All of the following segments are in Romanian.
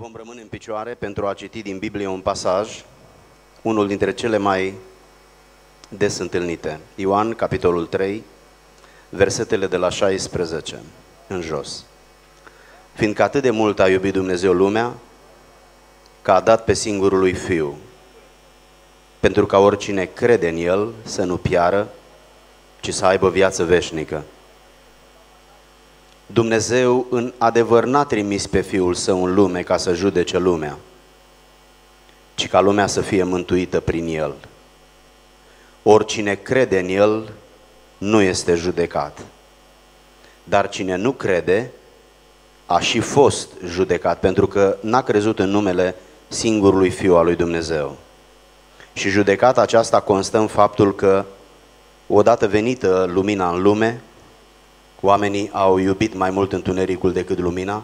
Vom rămâne în picioare pentru a citi din Biblie un pasaj, unul dintre cele mai des întâlnite. Ioan, capitolul 3, versetele de la 16 în jos. Fiindcă atât de mult a iubit Dumnezeu lumea, că a dat pe singurul lui Fiu, pentru ca oricine crede în El să nu piară, ci să aibă viață veșnică. Dumnezeu în adevăr n-a trimis pe Fiul Său în lume ca să judece lumea, ci ca lumea să fie mântuită prin El. Oricine crede în El nu este judecat, dar cine nu crede a și fost judecat, pentru că n-a crezut în numele singurului Fiu al lui Dumnezeu. Și judecata aceasta constă în faptul că, odată venită lumina în lume, Oamenii au iubit mai mult întunericul decât lumina,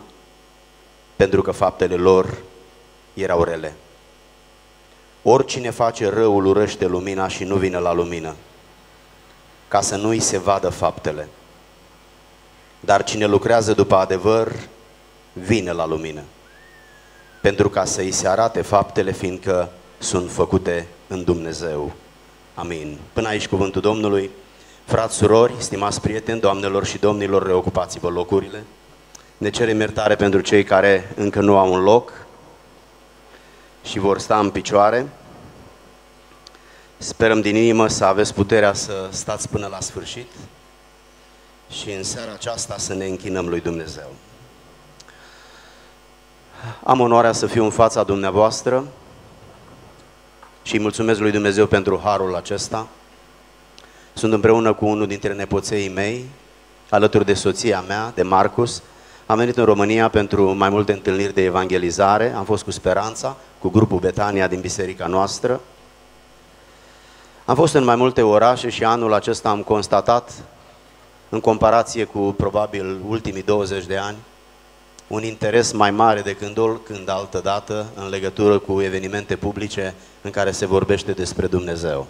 pentru că faptele lor erau rele. Oricine face răul urăște lumina și nu vine la lumină, ca să nu-i se vadă faptele. Dar cine lucrează după adevăr, vine la lumină, pentru ca să-i se arate faptele, fiindcă sunt făcute în Dumnezeu. Amin. Până aici cuvântul Domnului. Frați, surori, stimați prieteni, doamnelor și domnilor, reocupați-vă locurile. Ne cerem iertare pentru cei care încă nu au un loc și vor sta în picioare. Sperăm din inimă să aveți puterea să stați până la sfârșit și în seara aceasta să ne închinăm lui Dumnezeu. Am onoarea să fiu în fața dumneavoastră și mulțumesc lui Dumnezeu pentru harul acesta. Sunt împreună cu unul dintre nepoței mei, alături de soția mea, de Marcus. Am venit în România pentru mai multe întâlniri de evangelizare. Am fost cu Speranța, cu grupul Betania din biserica noastră. Am fost în mai multe orașe și anul acesta am constatat, în comparație cu probabil ultimii 20 de ani, un interes mai mare decât când altă dată în legătură cu evenimente publice în care se vorbește despre Dumnezeu.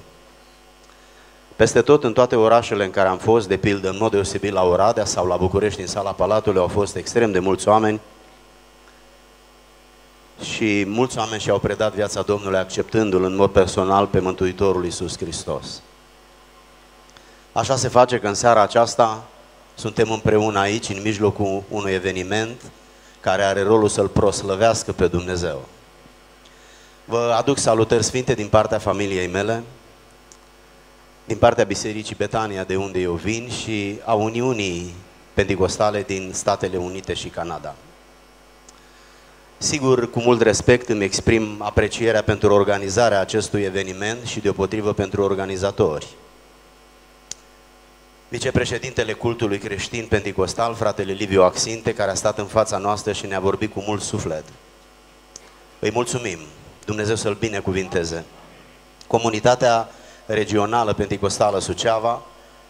Peste tot, în toate orașele în care am fost, de pildă, în mod deosebit la Oradea sau la București, în sala Palatului, au fost extrem de mulți oameni și mulți oameni și-au predat viața Domnului acceptându-L în mod personal pe Mântuitorul Iisus Hristos. Așa se face că în seara aceasta suntem împreună aici, în mijlocul unui eveniment care are rolul să-L proslăvească pe Dumnezeu. Vă aduc salutări sfinte din partea familiei mele, din partea Bisericii Betania, de unde eu vin, și a Uniunii Pentecostale din Statele Unite și Canada. Sigur, cu mult respect îmi exprim aprecierea pentru organizarea acestui eveniment și deopotrivă pentru organizatori. Vicepreședintele cultului creștin pentecostal, fratele Liviu Axinte, care a stat în fața noastră și ne-a vorbit cu mult suflet. Îi mulțumim, Dumnezeu să-l binecuvinteze. Comunitatea regională pentecostală Suceava,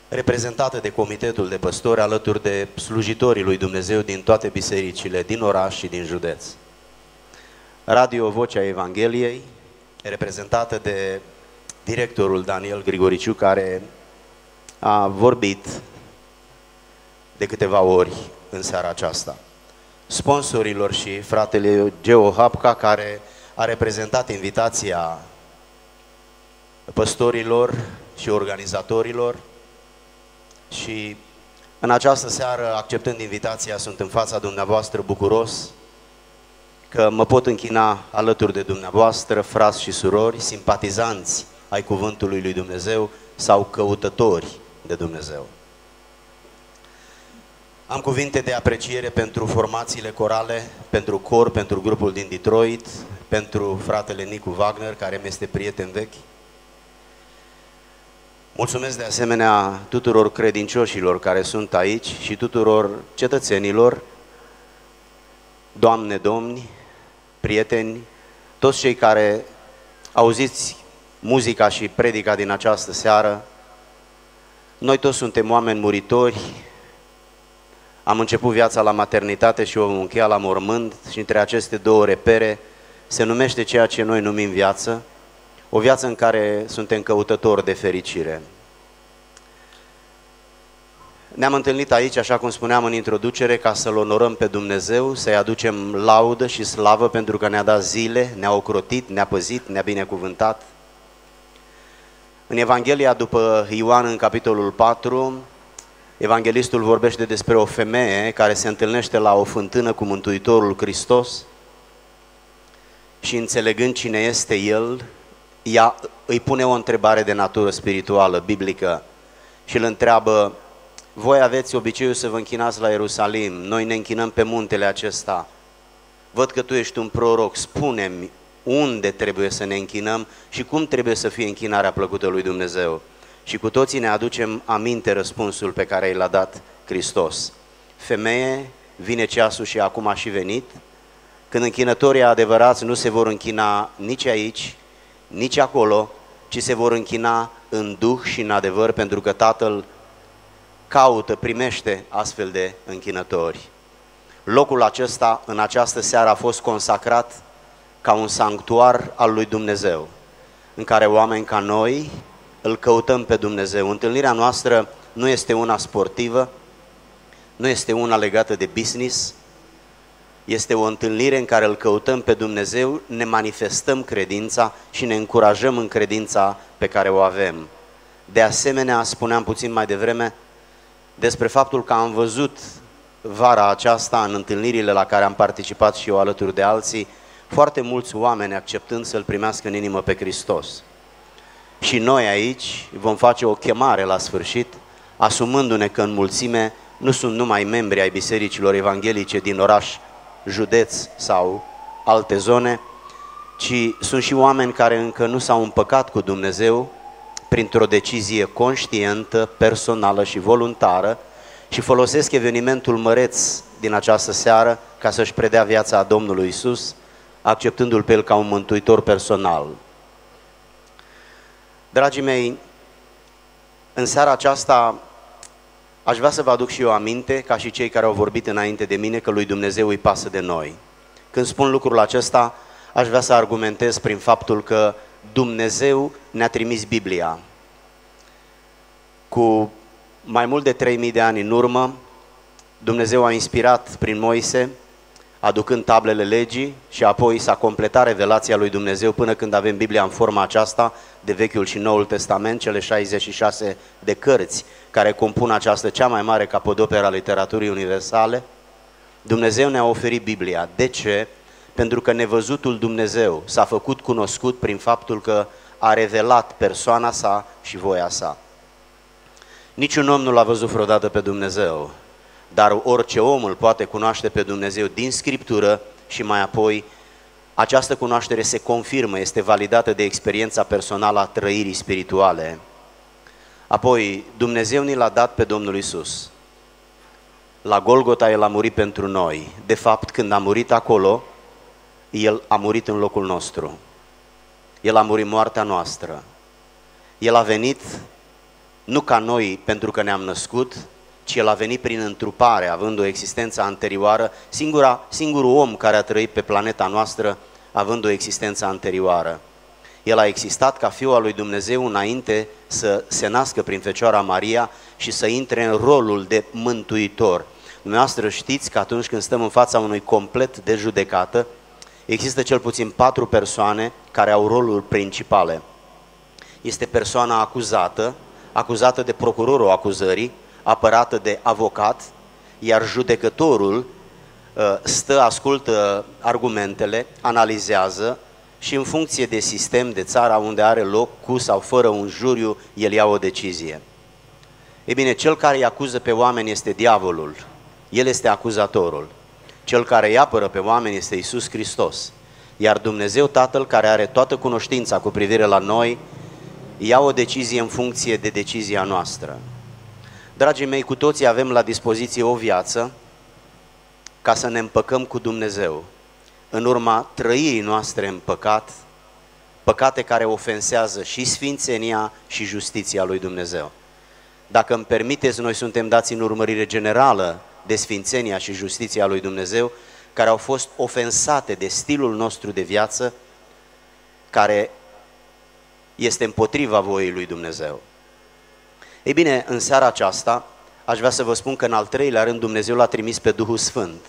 reprezentată de Comitetul de Păstori alături de slujitorii lui Dumnezeu din toate bisericile din oraș și din județ. Radio Vocea Evangheliei, reprezentată de directorul Daniel Grigoriciu, care a vorbit de câteva ori în seara aceasta. Sponsorilor și fratele Geo Hapca, care a reprezentat invitația păstorilor și organizatorilor și în această seară, acceptând invitația, sunt în fața dumneavoastră bucuros că mă pot închina alături de dumneavoastră, frați și surori, simpatizanți ai Cuvântului lui Dumnezeu sau căutători de Dumnezeu. Am cuvinte de apreciere pentru formațiile corale, pentru cor, pentru grupul din Detroit, pentru fratele Nicu Wagner, care mi este prieten vechi, Mulțumesc de asemenea tuturor credincioșilor care sunt aici și tuturor cetățenilor, doamne, domni, prieteni, toți cei care auziți muzica și predica din această seară. Noi toți suntem oameni muritori, am început viața la maternitate și o încheia la mormânt și între aceste două repere se numește ceea ce noi numim viață, o viață în care suntem căutători de fericire. Ne-am întâlnit aici, așa cum spuneam în introducere, ca să-L onorăm pe Dumnezeu, să-i aducem laudă și slavă pentru că ne-a dat zile, ne-a ocrotit, ne-a păzit, ne-a binecuvântat. În Evanghelia după Ioan, în capitolul 4, Evanghelistul vorbește despre o femeie care se întâlnește la o fântână cu Mântuitorul Hristos și înțelegând cine este El, ea îi pune o întrebare de natură spirituală, biblică și îl întreabă, voi aveți obiceiul să vă închinați la Ierusalim, noi ne închinăm pe muntele acesta. Văd că tu ești un proroc, spune-mi unde trebuie să ne închinăm și cum trebuie să fie închinarea plăcută lui Dumnezeu. Și cu toții ne aducem aminte răspunsul pe care i l-a dat Hristos. Femeie, vine ceasul și acum a și venit, când închinătorii adevărați nu se vor închina nici aici, nici acolo, ci se vor închina în duh și în adevăr, pentru că Tatăl caută, primește astfel de închinători. Locul acesta, în această seară, a fost consacrat ca un sanctuar al lui Dumnezeu, în care oameni ca noi îl căutăm pe Dumnezeu. Întâlnirea noastră nu este una sportivă, nu este una legată de business, este o întâlnire în care îl căutăm pe Dumnezeu, ne manifestăm credința și ne încurajăm în credința pe care o avem. De asemenea, spuneam puțin mai devreme despre faptul că am văzut vara aceasta în întâlnirile la care am participat și eu alături de alții, foarte mulți oameni acceptând să-L primească în inimă pe Hristos. Și noi aici vom face o chemare la sfârșit, asumându-ne că în mulțime nu sunt numai membri ai bisericilor evanghelice din oraș, județ sau alte zone, ci sunt și oameni care încă nu s-au împăcat cu Dumnezeu printr-o decizie conștientă, personală și voluntară și folosesc evenimentul măreț din această seară ca să-și predea viața Domnului Isus, acceptându-L pe El ca un mântuitor personal. Dragii mei, în seara aceasta aș vrea să vă aduc și eu aminte, ca și cei care au vorbit înainte de mine, că lui Dumnezeu îi pasă de noi. Când spun lucrul acesta, aș vrea să argumentez prin faptul că Dumnezeu ne-a trimis Biblia. Cu mai mult de 3000 de ani în urmă, Dumnezeu a inspirat prin Moise aducând tablele legii și apoi s-a completat revelația lui Dumnezeu până când avem Biblia în forma aceasta de Vechiul și Noul Testament, cele 66 de cărți care compun această cea mai mare capodoperă a literaturii universale. Dumnezeu ne-a oferit Biblia. De ce? Pentru că nevăzutul Dumnezeu s-a făcut cunoscut prin faptul că a revelat persoana sa și voia sa. Niciun om nu l-a văzut vreodată pe Dumnezeu, dar orice om îl poate cunoaște pe Dumnezeu din Scriptură și mai apoi această cunoaștere se confirmă, este validată de experiența personală a trăirii spirituale. Apoi, Dumnezeu ni l-a dat pe Domnul Isus. La Golgota El a murit pentru noi. De fapt, când a murit acolo, El a murit în locul nostru. El a murit moartea noastră. El a venit nu ca noi pentru că ne-am născut, ci El a venit prin întrupare, având o existență anterioară, singura, singurul om care a trăit pe planeta noastră având o existență anterioară. El a existat ca Fiul al lui Dumnezeu înainte să se nască prin Fecioara Maria și să intre în rolul de mântuitor. Dumneavoastră știți că atunci când stăm în fața unui complet de judecată, există cel puțin patru persoane care au rolul principale. Este persoana acuzată, acuzată de procurorul acuzării, apărată de avocat, iar judecătorul uh, stă, ascultă argumentele, analizează și în funcție de sistem, de țara unde are loc, cu sau fără un juriu, el ia o decizie. E bine, cel care îi acuză pe oameni este diavolul. El este acuzatorul. Cel care îi apără pe oameni este Isus Hristos. Iar Dumnezeu Tatăl, care are toată cunoștința cu privire la noi, ia o decizie în funcție de decizia noastră. Dragii mei, cu toții avem la dispoziție o viață ca să ne împăcăm cu Dumnezeu. În urma trăirii noastre în păcat, păcate care ofensează și sfințenia și justiția lui Dumnezeu. Dacă îmi permiteți, noi suntem dați în urmărire generală de sfințenia și justiția lui Dumnezeu, care au fost ofensate de stilul nostru de viață, care este împotriva voii lui Dumnezeu. Ei bine, în seara aceasta aș vrea să vă spun că în al treilea rând Dumnezeu l-a trimis pe Duhul Sfânt.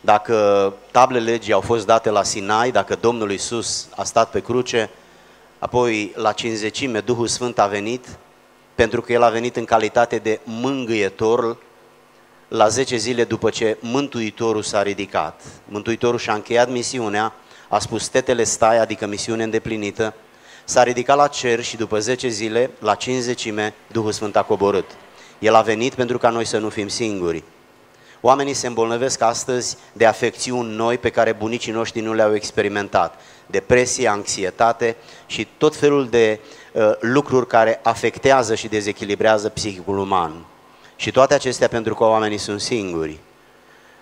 Dacă tablele legii au fost date la Sinai, dacă Domnul Isus a stat pe cruce, apoi la cinzecime Duhul Sfânt a venit, pentru că El a venit în calitate de mângâietor la 10 zile după ce Mântuitorul s-a ridicat. Mântuitorul și-a încheiat misiunea, a spus tetele stai, adică misiune îndeplinită, s-a ridicat la cer și după 10 zile, la cinzecime, Duhul Sfânt a coborât. El a venit pentru ca noi să nu fim singuri. Oamenii se îmbolnăvesc astăzi de afecțiuni noi pe care bunicii noștri nu le-au experimentat. Depresie, anxietate și tot felul de uh, lucruri care afectează și dezechilibrează psihicul uman. Și toate acestea pentru că oamenii sunt singuri.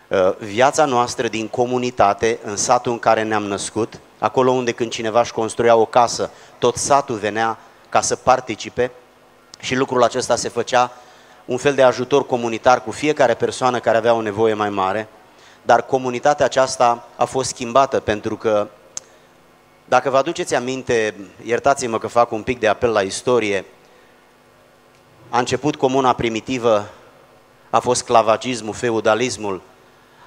Uh, viața noastră din comunitate, în satul în care ne-am născut, acolo unde când cineva își construia o casă, tot satul venea ca să participe și lucrul acesta se făcea un fel de ajutor comunitar cu fiecare persoană care avea o nevoie mai mare, dar comunitatea aceasta a fost schimbată pentru că, dacă vă aduceți aminte, iertați-mă că fac un pic de apel la istorie, a început comuna primitivă, a fost sclavagismul, feudalismul,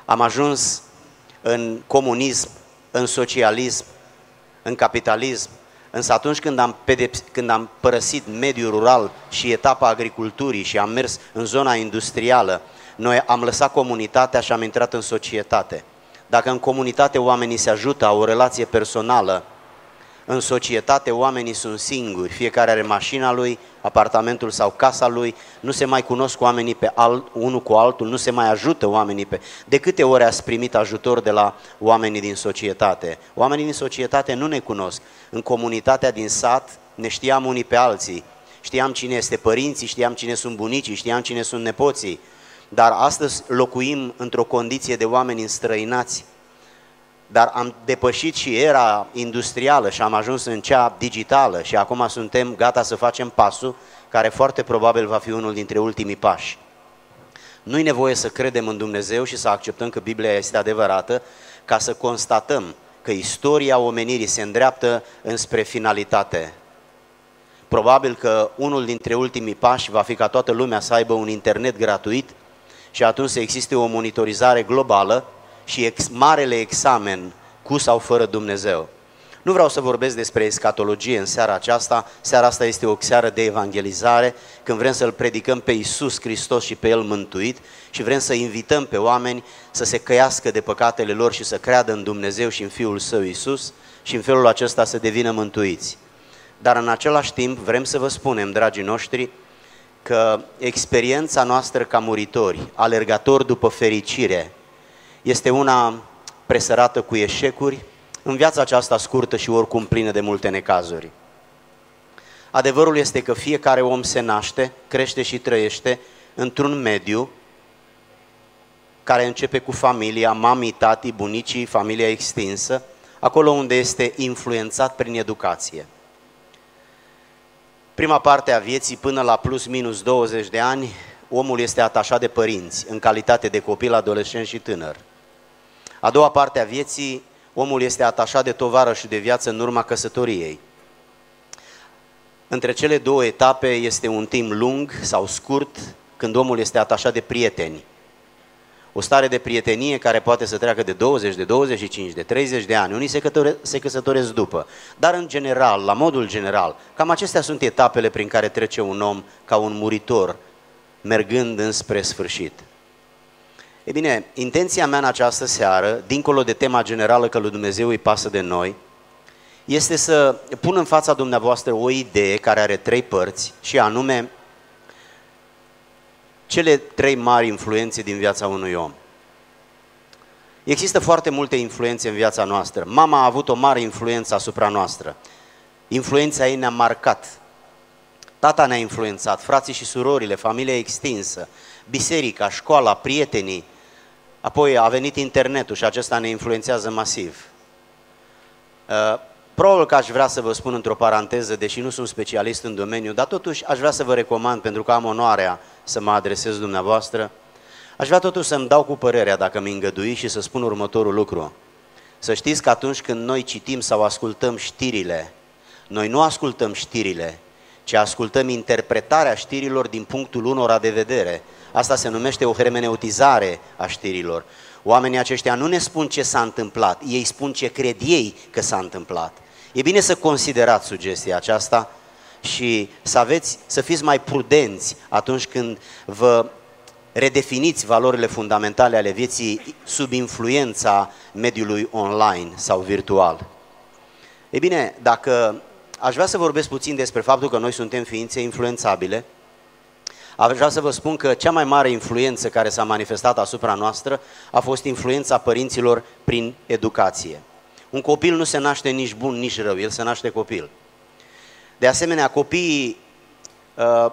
am ajuns în comunism, în socialism, în capitalism, Însă atunci când am, pedeps- când am părăsit mediul rural și etapa agriculturii și am mers în zona industrială, noi am lăsat comunitatea și am intrat în societate. Dacă în comunitate oamenii se ajută, au o relație personală, în societate oamenii sunt singuri, fiecare are mașina lui, apartamentul sau casa lui, nu se mai cunosc oamenii pe alt, unul cu altul, nu se mai ajută oamenii pe... De câte ori ați primit ajutor de la oamenii din societate? Oamenii din societate nu ne cunosc. În comunitatea din sat ne știam unii pe alții. Știam cine este părinții, știam cine sunt bunicii, știam cine sunt nepoții. Dar astăzi locuim într-o condiție de oameni înstrăinați, dar am depășit și era industrială și am ajuns în cea digitală și acum suntem gata să facem pasul care foarte probabil va fi unul dintre ultimii pași. Nu-i nevoie să credem în Dumnezeu și să acceptăm că Biblia este adevărată ca să constatăm că istoria omenirii se îndreaptă înspre finalitate. Probabil că unul dintre ultimii pași va fi ca toată lumea să aibă un internet gratuit și atunci să existe o monitorizare globală și ex, marele examen cu sau fără Dumnezeu. Nu vreau să vorbesc despre escatologie în seara aceasta, seara asta este o seară de evangelizare, când vrem să-L predicăm pe Iisus Hristos și pe El mântuit și vrem să invităm pe oameni să se căiască de păcatele lor și să creadă în Dumnezeu și în Fiul Său Iisus și în felul acesta să devină mântuiți. Dar în același timp vrem să vă spunem, dragii noștri, că experiența noastră ca muritori, alergatori după fericire, este una presărată cu eșecuri, în viața aceasta scurtă și oricum plină de multe necazuri. Adevărul este că fiecare om se naște, crește și trăiește într-un mediu care începe cu familia, mamii, tati, bunicii, familia extinsă, acolo unde este influențat prin educație. Prima parte a vieții, până la plus minus 20 de ani, omul este atașat de părinți, în calitate de copil, adolescent și tânăr. A doua parte a vieții, omul este atașat de tovară și de viață în urma căsătoriei. Între cele două etape este un timp lung sau scurt, când omul este atașat de prieteni. O stare de prietenie care poate să treacă de 20, de 25, de 30 de ani. Unii se, cătore, se căsătoresc după. Dar în general, la modul general, cam acestea sunt etapele prin care trece un om ca un muritor, mergând înspre sfârșit. E bine, intenția mea în această seară, dincolo de tema generală că lui Dumnezeu îi pasă de noi, este să pun în fața dumneavoastră o idee care are trei părți și anume cele trei mari influențe din viața unui om. Există foarte multe influențe în viața noastră. Mama a avut o mare influență asupra noastră. Influența ei ne-a marcat. Tata ne-a influențat, frații și surorile, familia extinsă, biserica, școala, prietenii, apoi a venit internetul și acesta ne influențează masiv. Uh, probabil că aș vrea să vă spun într-o paranteză, deși nu sunt specialist în domeniu, dar totuși aș vrea să vă recomand, pentru că am onoarea să mă adresez dumneavoastră, aș vrea totuși să-mi dau cu părerea, dacă mi îngădui, și să spun următorul lucru. Să știți că atunci când noi citim sau ascultăm știrile, noi nu ascultăm știrile, ci ascultăm interpretarea știrilor din punctul unora de vedere. Asta se numește o hermeneutizare a știrilor. Oamenii aceștia nu ne spun ce s-a întâmplat, ei spun ce cred ei că s-a întâmplat. E bine să considerați sugestia aceasta și să aveți, să fiți mai prudenți atunci când vă redefiniți valorile fundamentale ale vieții sub influența mediului online sau virtual. E bine, dacă aș vrea să vorbesc puțin despre faptul că noi suntem ființe influențabile, Aș vrea să vă spun că cea mai mare influență care s-a manifestat asupra noastră a fost influența părinților prin educație. Un copil nu se naște nici bun, nici rău, el se naște copil. De asemenea, copiii uh,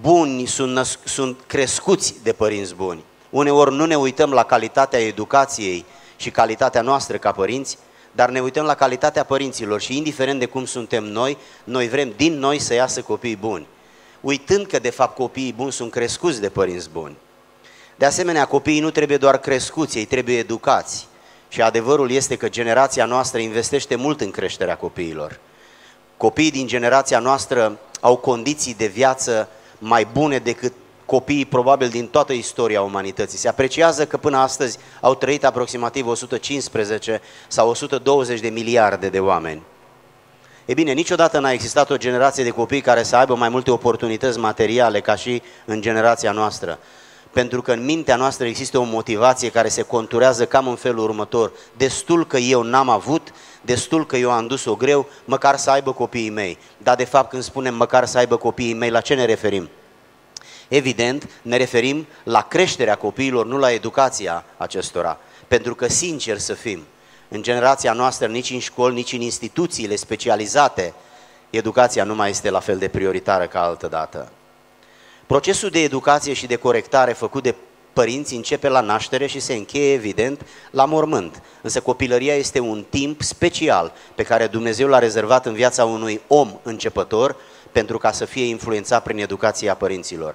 buni sunt, născ- sunt crescuți de părinți buni. Uneori nu ne uităm la calitatea educației și calitatea noastră ca părinți, dar ne uităm la calitatea părinților și indiferent de cum suntem noi, noi vrem din noi să iasă copii buni. Uitând că de fapt copiii buni sunt crescuți de părinți buni. De asemenea, copiii nu trebuie doar crescuți, ei trebuie educați. Și adevărul este că generația noastră investește mult în creșterea copiilor. Copiii din generația noastră au condiții de viață mai bune decât copiii probabil din toată istoria umanității. Se apreciază că până astăzi au trăit aproximativ 115 sau 120 de miliarde de oameni. E bine, niciodată n-a existat o generație de copii care să aibă mai multe oportunități materiale ca și în generația noastră. Pentru că în mintea noastră există o motivație care se conturează cam în felul următor. Destul că eu n-am avut, destul că eu am dus-o greu, măcar să aibă copiii mei. Dar de fapt când spunem măcar să aibă copiii mei, la ce ne referim? Evident, ne referim la creșterea copiilor, nu la educația acestora. Pentru că, sincer să fim, în generația noastră, nici în școli, nici în instituțiile specializate, educația nu mai este la fel de prioritară ca altă dată. Procesul de educație și de corectare făcut de părinți începe la naștere și se încheie, evident, la mormânt. Însă copilăria este un timp special pe care Dumnezeu l-a rezervat în viața unui om începător pentru ca să fie influențat prin educația părinților.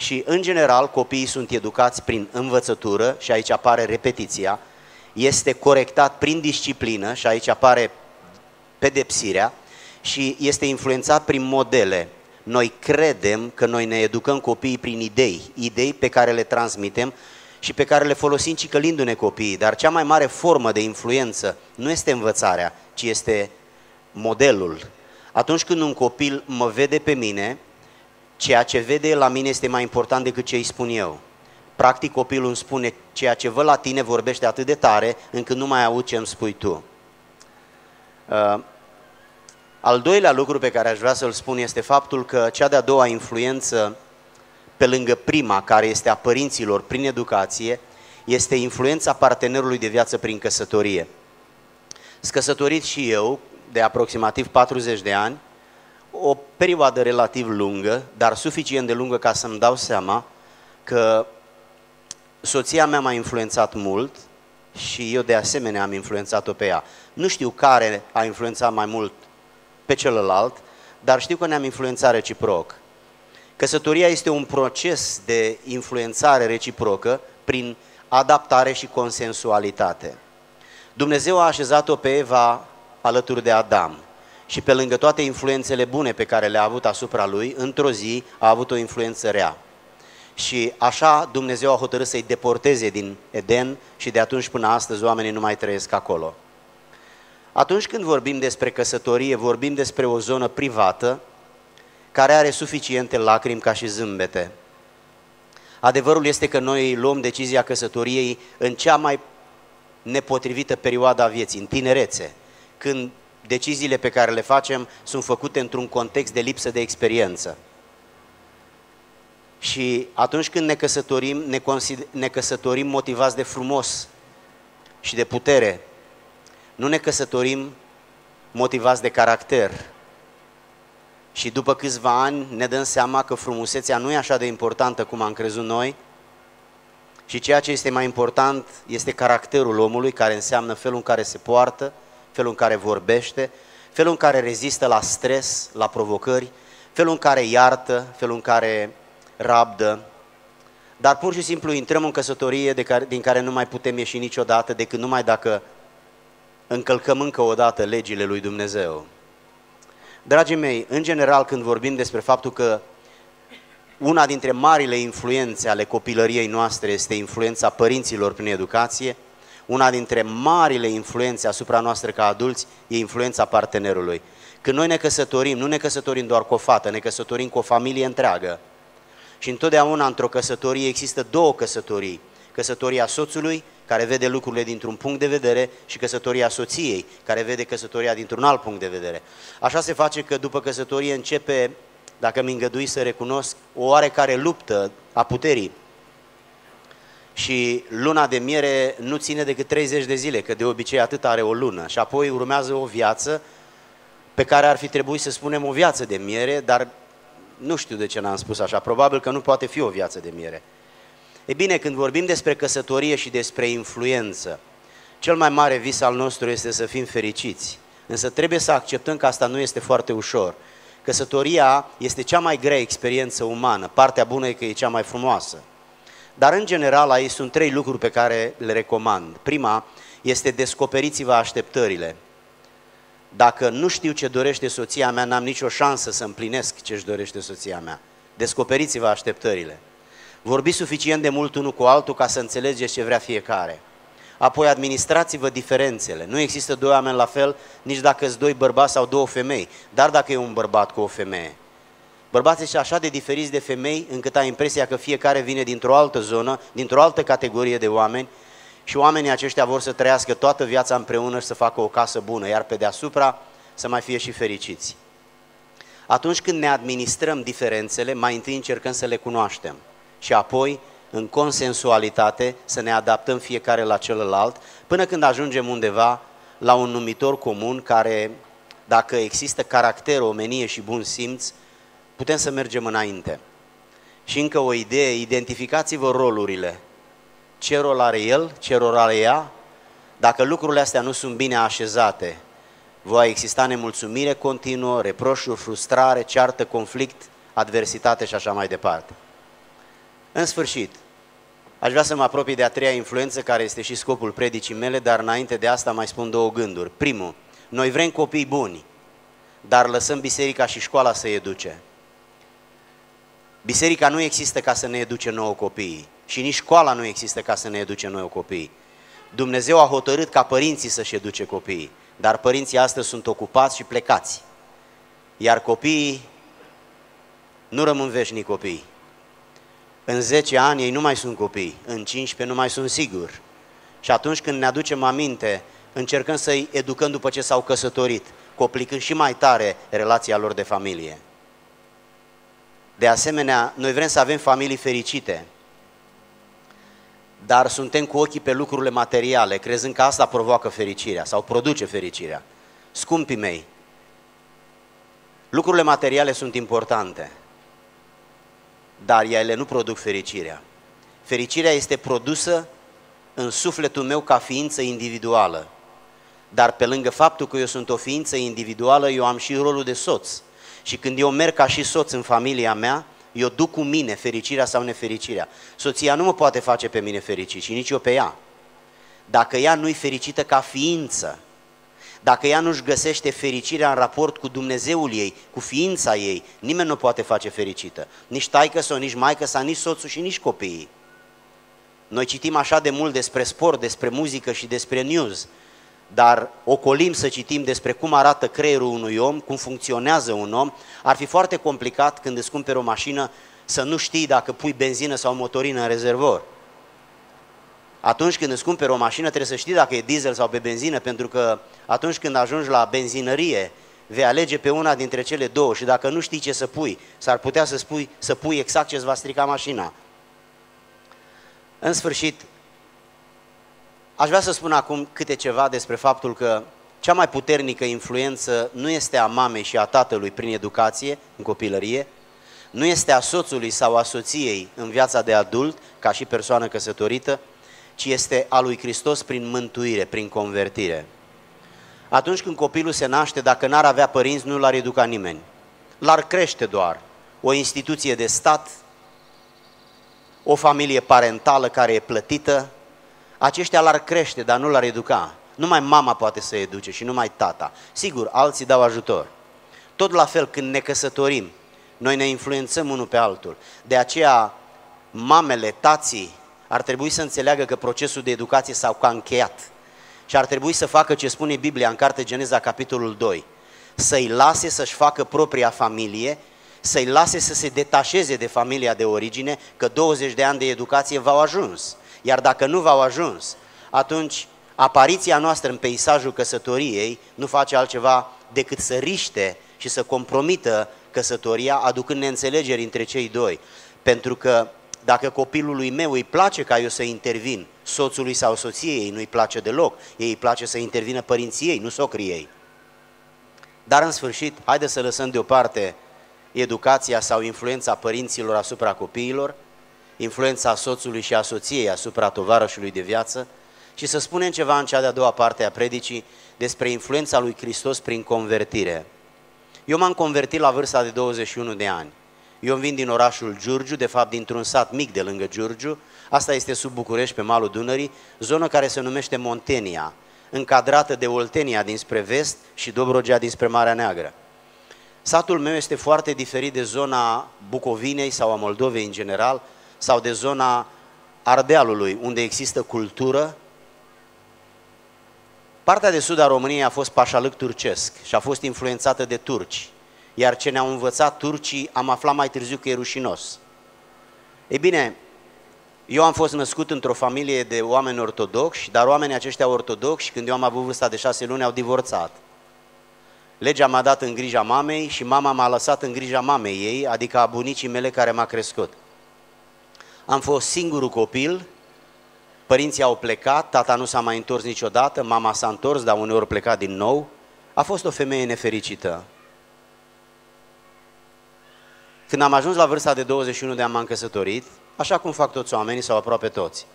Și, în general, copiii sunt educați prin învățătură, și aici apare repetiția, este corectat prin disciplină, și aici apare pedepsirea, și este influențat prin modele. Noi credem că noi ne educăm copiii prin idei, idei pe care le transmitem și pe care le folosim cicălindu-ne copiii, dar cea mai mare formă de influență nu este învățarea, ci este modelul. Atunci când un copil mă vede pe mine, ceea ce vede la mine este mai important decât ce îi spun eu. Practic copilul îmi spune, ceea ce văd la tine vorbește atât de tare încât nu mai aud ce îmi spui tu. Uh, al doilea lucru pe care aș vrea să-l spun este faptul că cea de-a doua influență, pe lângă prima, care este a părinților prin educație, este influența partenerului de viață prin căsătorie. Scăsătorit și eu, de aproximativ 40 de ani, o perioadă relativ lungă, dar suficient de lungă ca să-mi dau seama că soția mea m-a influențat mult și eu de asemenea am influențat-o pe ea. Nu știu care a influențat mai mult pe celălalt, dar știu că ne-am influențat reciproc. Căsătoria este un proces de influențare reciprocă prin adaptare și consensualitate. Dumnezeu a așezat-o pe Eva alături de Adam și pe lângă toate influențele bune pe care le-a avut asupra lui, într-o zi a avut o influență rea. Și așa Dumnezeu a hotărât să-i deporteze din Eden și de atunci până astăzi oamenii nu mai trăiesc acolo. Atunci când vorbim despre căsătorie, vorbim despre o zonă privată care are suficiente lacrimi ca și zâmbete. Adevărul este că noi luăm decizia căsătoriei în cea mai nepotrivită perioadă a vieții, în tinerețe, când deciziile pe care le facem sunt făcute într-un context de lipsă de experiență. Și atunci când ne căsătorim, ne, consider, ne căsătorim motivați de frumos și de putere. Nu ne căsătorim motivați de caracter. Și după câțiva ani ne dăm seama că frumusețea nu e așa de importantă cum am crezut noi, și ceea ce este mai important este caracterul omului, care înseamnă felul în care se poartă, felul în care vorbește, felul în care rezistă la stres, la provocări, felul în care iartă, felul în care rabdă. Dar pur și simplu intrăm în căsătorie de care, din care nu mai putem ieși niciodată decât numai dacă încălcăm încă o dată legile lui Dumnezeu. Dragii mei, în general când vorbim despre faptul că una dintre marile influențe ale copilăriei noastre este influența părinților prin educație, una dintre marile influențe asupra noastră ca adulți e influența partenerului. Când noi ne căsătorim, nu ne căsătorim doar cu o fată, ne căsătorim cu o familie întreagă. Și întotdeauna într-o căsătorie există două căsătorii. Căsătoria soțului, care vede lucrurile dintr-un punct de vedere, și căsătoria soției, care vede căsătoria dintr-un alt punct de vedere. Așa se face că după căsătorie începe, dacă mi îngădui să recunosc, o oarecare luptă a puterii. Și luna de miere nu ține decât 30 de zile, că de obicei atât are o lună. Și apoi urmează o viață pe care ar fi trebuit să spunem o viață de miere, dar nu știu de ce n-am spus așa, probabil că nu poate fi o viață de miere. E bine, când vorbim despre căsătorie și despre influență, cel mai mare vis al nostru este să fim fericiți. Însă trebuie să acceptăm că asta nu este foarte ușor. Căsătoria este cea mai grea experiență umană, partea bună e că e cea mai frumoasă. Dar în general aici sunt trei lucruri pe care le recomand. Prima este descoperiți-vă așteptările. Dacă nu știu ce dorește soția mea, n-am nicio șansă să împlinesc ce își dorește soția mea. Descoperiți-vă așteptările. Vorbiți suficient de mult unul cu altul ca să înțelegeți ce vrea fiecare. Apoi administrați-vă diferențele. Nu există doi oameni la fel, nici dacă sunt doi bărbați sau două femei, dar dacă e un bărbat cu o femeie. Bărbații sunt așa de diferiți de femei încât ai impresia că fiecare vine dintr-o altă zonă, dintr-o altă categorie de oameni și oamenii aceștia vor să trăiască toată viața împreună și să facă o casă bună, iar pe deasupra să mai fie și fericiți. Atunci când ne administrăm diferențele, mai întâi încercăm să le cunoaștem și apoi, în consensualitate, să ne adaptăm fiecare la celălalt, până când ajungem undeva la un numitor comun care, dacă există caracter, omenie și bun simț, putem să mergem înainte. Și încă o idee, identificați-vă rolurile. Ce rol are el, ce rol are ea? Dacă lucrurile astea nu sunt bine așezate, va exista nemulțumire continuă, reproșuri, frustrare, ceartă, conflict, adversitate și așa mai departe. În sfârșit, aș vrea să mă apropii de a treia influență, care este și scopul predicii mele, dar înainte de asta mai spun două gânduri. Primul, noi vrem copii buni, dar lăsăm biserica și școala să educe. Biserica nu există ca să ne educe nouă copiii și nici școala nu există ca să ne educe nouă copiii. Dumnezeu a hotărât ca părinții să-și educe copiii, dar părinții astăzi sunt ocupați și plecați. Iar copiii nu rămân veșnic copii. În 10 ani ei nu mai sunt copii, în 15 nu mai sunt sigur. Și atunci când ne aducem aminte, încercăm să-i educăm după ce s-au căsătorit, complicând și mai tare relația lor de familie. De asemenea, noi vrem să avem familii fericite, dar suntem cu ochii pe lucrurile materiale, crezând că asta provoacă fericirea sau produce fericirea. Scumpii mei, lucrurile materiale sunt importante, dar ele nu produc fericirea. Fericirea este produsă în sufletul meu ca ființă individuală. Dar pe lângă faptul că eu sunt o ființă individuală, eu am și rolul de soț. Și când eu merg ca și soț în familia mea, eu duc cu mine fericirea sau nefericirea. Soția nu mă poate face pe mine fericit și nici eu pe ea. Dacă ea nu-i fericită ca ființă, dacă ea nu-și găsește fericirea în raport cu Dumnezeul ei, cu ființa ei, nimeni nu poate face fericită. Nici taică sau nici maică sau nici soțul și nici copiii. Noi citim așa de mult despre sport, despre muzică și despre news, dar ocolim să citim despre cum arată creierul unui om, cum funcționează un om, ar fi foarte complicat când îți cumperi o mașină să nu știi dacă pui benzină sau motorină în rezervor. Atunci când îți cumperi o mașină trebuie să știi dacă e diesel sau pe benzină, pentru că atunci când ajungi la benzinărie vei alege pe una dintre cele două și dacă nu știi ce să pui, s-ar putea să, spui, să pui exact ce îți va strica mașina. În sfârșit, Aș vrea să spun acum câte ceva despre faptul că cea mai puternică influență nu este a mamei și a tatălui prin educație, în copilărie, nu este a soțului sau a soției în viața de adult, ca și persoană căsătorită, ci este a lui Hristos prin mântuire, prin convertire. Atunci când copilul se naște, dacă n-ar avea părinți, nu l-ar educa nimeni. L-ar crește doar o instituție de stat, o familie parentală care e plătită, aceștia l-ar crește, dar nu l-ar educa. Numai mama poate să educe și numai tata. Sigur, alții dau ajutor. Tot la fel, când ne căsătorim, noi ne influențăm unul pe altul. De aceea, mamele, tații, ar trebui să înțeleagă că procesul de educație s-a încheiat și ar trebui să facă ce spune Biblia în carte Geneza, capitolul 2. Să-i lase să-și facă propria familie, să-i lase să se detașeze de familia de origine, că 20 de ani de educație v-au ajuns. Iar dacă nu v-au ajuns, atunci apariția noastră în peisajul căsătoriei nu face altceva decât să riște și să compromită căsătoria, aducând neînțelegeri între cei doi. Pentru că dacă copilului meu îi place ca eu să intervin, soțului sau soției ei nu-i place deloc, ei îi place să intervină părinții ei, nu socrii ei. Dar în sfârșit, haide să lăsăm deoparte educația sau influența părinților asupra copiilor, influența soțului și a soției asupra tovarășului de viață și să spunem ceva în cea de-a doua parte a predicii despre influența lui Hristos prin convertire. Eu m-am convertit la vârsta de 21 de ani. Eu vin din orașul Giurgiu, de fapt dintr-un sat mic de lângă Giurgiu. Asta este sub București, pe malul Dunării, zonă care se numește Montenia, încadrată de Oltenia dinspre vest și Dobrogea dinspre Marea Neagră. Satul meu este foarte diferit de zona Bucovinei sau a Moldovei în general, sau de zona Ardealului, unde există cultură. Partea de sud a României a fost pașalâc turcesc și a fost influențată de turci. Iar ce ne-au învățat turcii am aflat mai târziu că e rușinos. Ei bine, eu am fost născut într-o familie de oameni ortodoxi, dar oamenii aceștia ortodoxi, când eu am avut vârsta de șase luni, au divorțat. Legea m-a dat în grija mamei și mama m-a lăsat în grija mamei ei, adică a bunicii mele care m-a crescut. Am fost singurul copil, părinții au plecat, tata nu s-a mai întors niciodată, mama s-a întors, dar uneori plecat din nou. A fost o femeie nefericită. Când am ajuns la vârsta de 21 de ani m-am căsătorit, așa cum fac toți oamenii sau aproape toți.